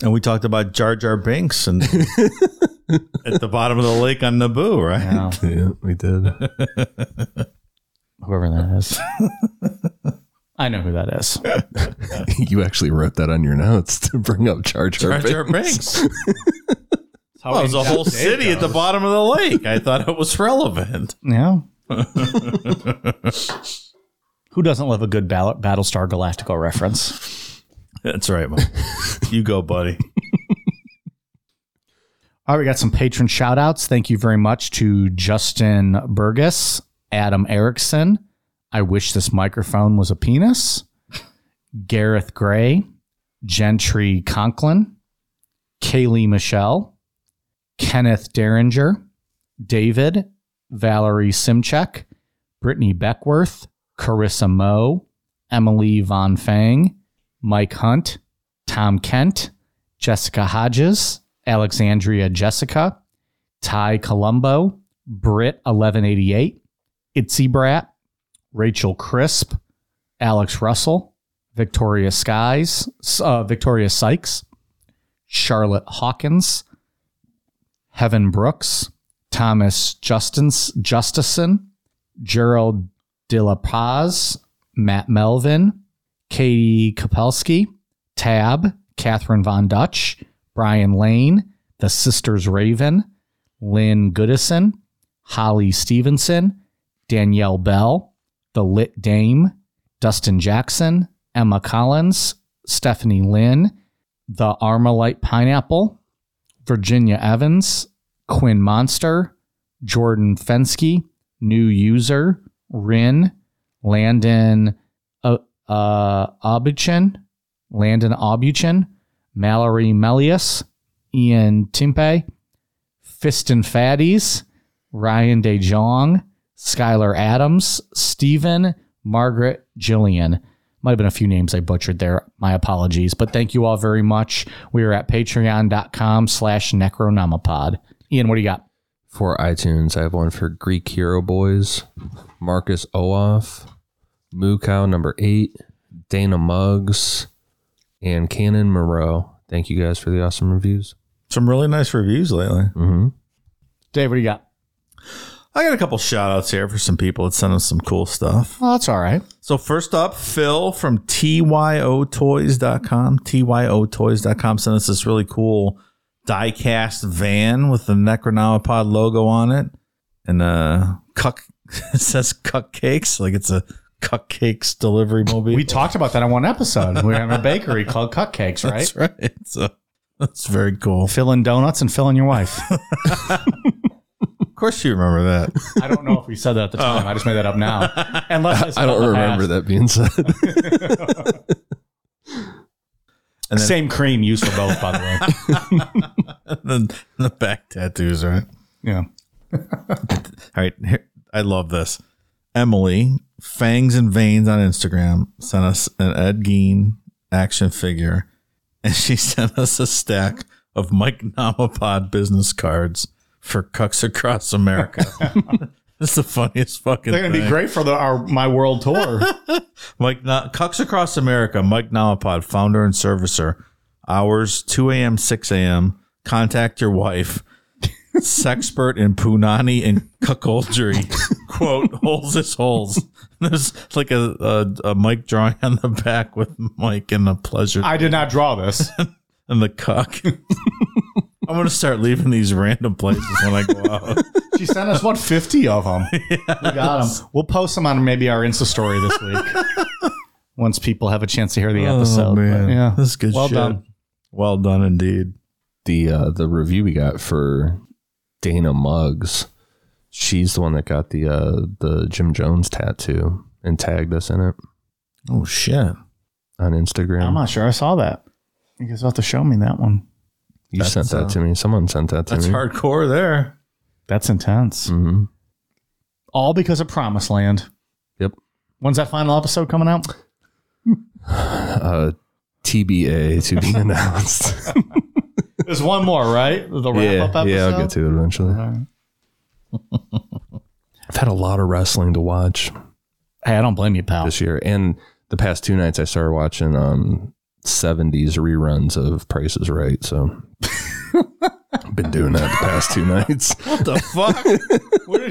And we talked about Jar Jar Binks and at the bottom of the lake on Naboo, right? Yeah. yeah, we did. Whoever that is. I know who that is. you actually wrote that on your notes to bring up Jar Jar, Jar Jar Binks. Binks. Well, there's a whole city at the bottom of the lake. I thought it was relevant. Yeah. Who doesn't love a good Ball- Battlestar Galactica reference? That's right, man. you go, buddy. All right, we got some patron shout outs. Thank you very much to Justin Burgess, Adam Erickson. I wish this microphone was a penis. Gareth Gray, Gentry Conklin, Kaylee Michelle, Kenneth Derringer, David, Valerie Simchek, Brittany Beckworth, Carissa Moe, Emily Von Fang, Mike Hunt, Tom Kent, Jessica Hodges, Alexandria Jessica, Ty Colombo, Britt 1188, Itzy Brat, Rachel Crisp, Alex Russell, Victoria Skies, uh, Victoria Sykes, Charlotte Hawkins, Heaven Brooks, Thomas Justins, Justison, Gerald De La Paz, Matt Melvin, Katie Kapelski, Tab, Catherine Von Dutch, Brian Lane, The Sisters Raven, Lynn Goodison, Holly Stevenson, Danielle Bell, The Lit Dame, Dustin Jackson, Emma Collins, Stephanie Lynn, The Armalite Pineapple, Virginia Evans, Quinn Monster, Jordan Fensky, New User, Rin, Landon uh, uh, Abuchin, Landon Abuchin, Mallory Melius, Ian Timpe, Fiston Fatties, Ryan DeJong, Skylar Adams, Stephen, Margaret, Jillian. Might have been a few names I butchered there. My apologies. But thank you all very much. We are at patreon.com slash necronomipod. Ian, what do you got? For iTunes, I have one for Greek Hero Boys, Marcus Ooff, Moo Cow number eight, Dana Muggs, and Cannon Moreau. Thank you guys for the awesome reviews. Some really nice reviews lately. Mm-hmm. Dave, what do you got? I got a couple shout outs here for some people that sent us some cool stuff. Well, that's all right. So first up, Phil from TYOtoys.com. TYOtoys.com sent us this really cool die-cast van with the Necronomipod logo on it. And uh cuck it says cupcakes, like it's a cupcakes delivery mobile. We talked about that on one episode. We have a bakery called Cupcakes, right? That's right. So that's very cool. Filling donuts and filling your wife. Of course you remember that. I don't know if we said that at the time. I just made that up now. Unless I, I don't remember past. that being said. then- Same cream used for both, by the way. and then the back tattoos, right? Yeah. All right, here, I love this. Emily Fangs and Veins on Instagram sent us an Ed Gein action figure, and she sent us a stack of Mike Namapod business cards for Cucks Across America. This is the funniest fucking. They're gonna be great for the our my world tour. Mike Na- Cucks Across America. Mike Namapod, founder and servicer. Hours 2 a.m. 6 a.m. Contact your wife. Sexpert in punani and cuckoldry. Quote, holes is holes. There's like a, a, a Mike drawing on the back with Mike and the pleasure I did not draw this. and the cuck. I'm going to start leaving these random places when I go out. She sent us what fifty of them. We got them. We'll post them on maybe our Insta story this week. Once people have a chance to hear the episode. But, yeah, This is good Well shit. done. Well done indeed. the uh, the review we got for Dana Muggs. She's the one that got the uh, the Jim Jones tattoo and tagged us in it Oh, shit. on Instagram. I'm not sure I saw that. You guys have to show me that one. You That's, sent that uh, to me. Someone sent that to That's me. That's hardcore there. That's intense. hmm All because of Promised Land. Yep. When's that final episode coming out? Uh, TBA to be announced. There's one more, right? The wrap yeah, up episode. yeah, I'll get to it eventually. Alright. I've had a lot of wrestling to watch Hey, I don't blame you, pal. this year, and the past two nights I started watching um 70s reruns of Price is Right. So been doing that the past two nights. What the fuck?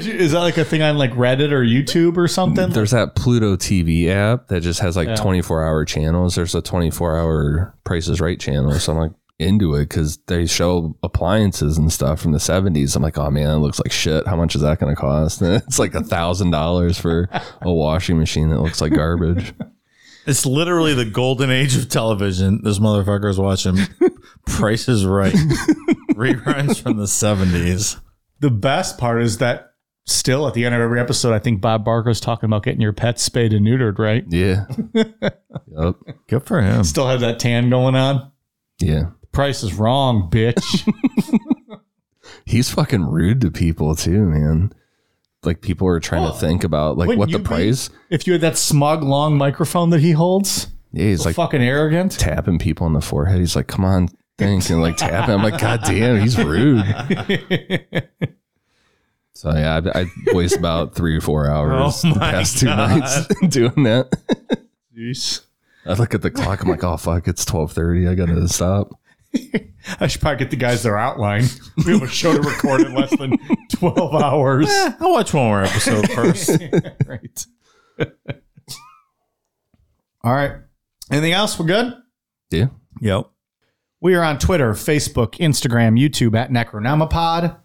You, is that like a thing on like Reddit or YouTube or something? There's that Pluto TV app that just has like Yeah. 24 hour channels. There's a 24 hour Price is Right channel. So I'm like into it because they show appliances and stuff from the 70s. I'm like, oh man, it looks like shit. How much is that going to cost? And it's like a thousand dollars for a washing machine that looks like garbage. It's literally the golden age of television. This motherfucker is watching Price is Right reruns from the 70s. the best part is that still at the end of every episode, I think Bob Barker's talking about getting your pets spayed and neutered, right? Yeah. yep. Good for him. Still have that tan going on. Yeah. Price is wrong, bitch. He's fucking rude to people too, man. Like people are trying to think about like wouldn't what you the be? price. if you had that smug, long microphone that he holds, Yeah, he's like fucking arrogant. tapping people on the forehead. He's like, "Come on, think," and like tap tapping. I'm like, "God damn, he's rude." So yeah, I, I waste about three or four hours Oh the my past two God. nights doing that. Jeez. I look at the clock. I'm like, "Oh fuck, it's twelve thirty. I gotta stop." I should probably get the guys their outline. We have a show to record in less than 12 hours. Eh, I'll watch one more episode first. right. All right. Anything else? We're good? Yeah, yep. We are on Twitter, Facebook, Instagram, YouTube at Necronomipod,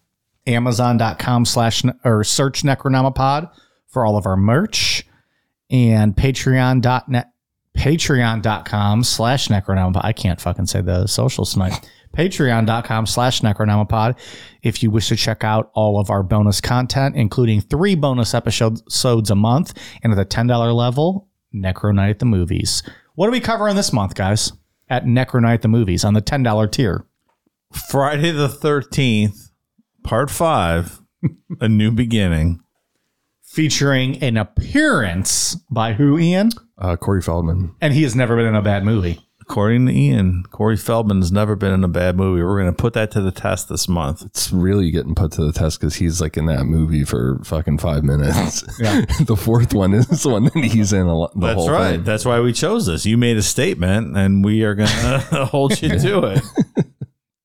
Amazon.com slash or search Necronomipod for all of our merch, and Patreon.net Patreon.com slash Necronomipod. I can't fucking say the socials tonight. Patreon.com slash Necronomipod if you wish to check out all of our bonus content, including three bonus episodes a month, and at the $10 level, Necro Night at the Movies. What are we covering this month, guys? At Necro Night at the Movies on the $10 tier. Friday the 13th, part five, A New Beginning. Featuring an appearance by who, Ian? uh, Corey Feldman. And he has never been in a bad movie. According to Ian, Corey Feldman's never been in a bad movie. We're going to put that to the test this month. It's really getting put to the test because he's like in that movie for fucking five minutes. Yeah. the fourth one is the one that he's in a lot. The That's whole right. Thing. That's why we chose this. You made a statement, and we are going to hold you to it.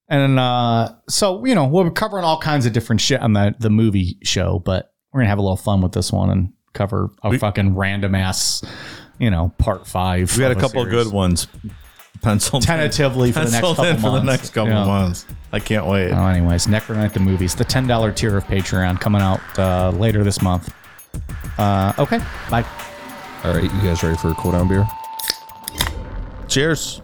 And uh, so, you know, we're covering all kinds of different shit on the, the movie show, but we're going to have a little fun with this one and cover a fucking random ass, you know, part five. We got a of couple of good ones penciled Tentatively for the next penciled couple in for months. the next couple Yeah. months. I can't wait. Oh, anyways, Necro Night the movies, the ten dollar tier of Patreon coming out uh, later this month. Uh, okay, bye. All right, you guys ready for a cool down beer? Cheers.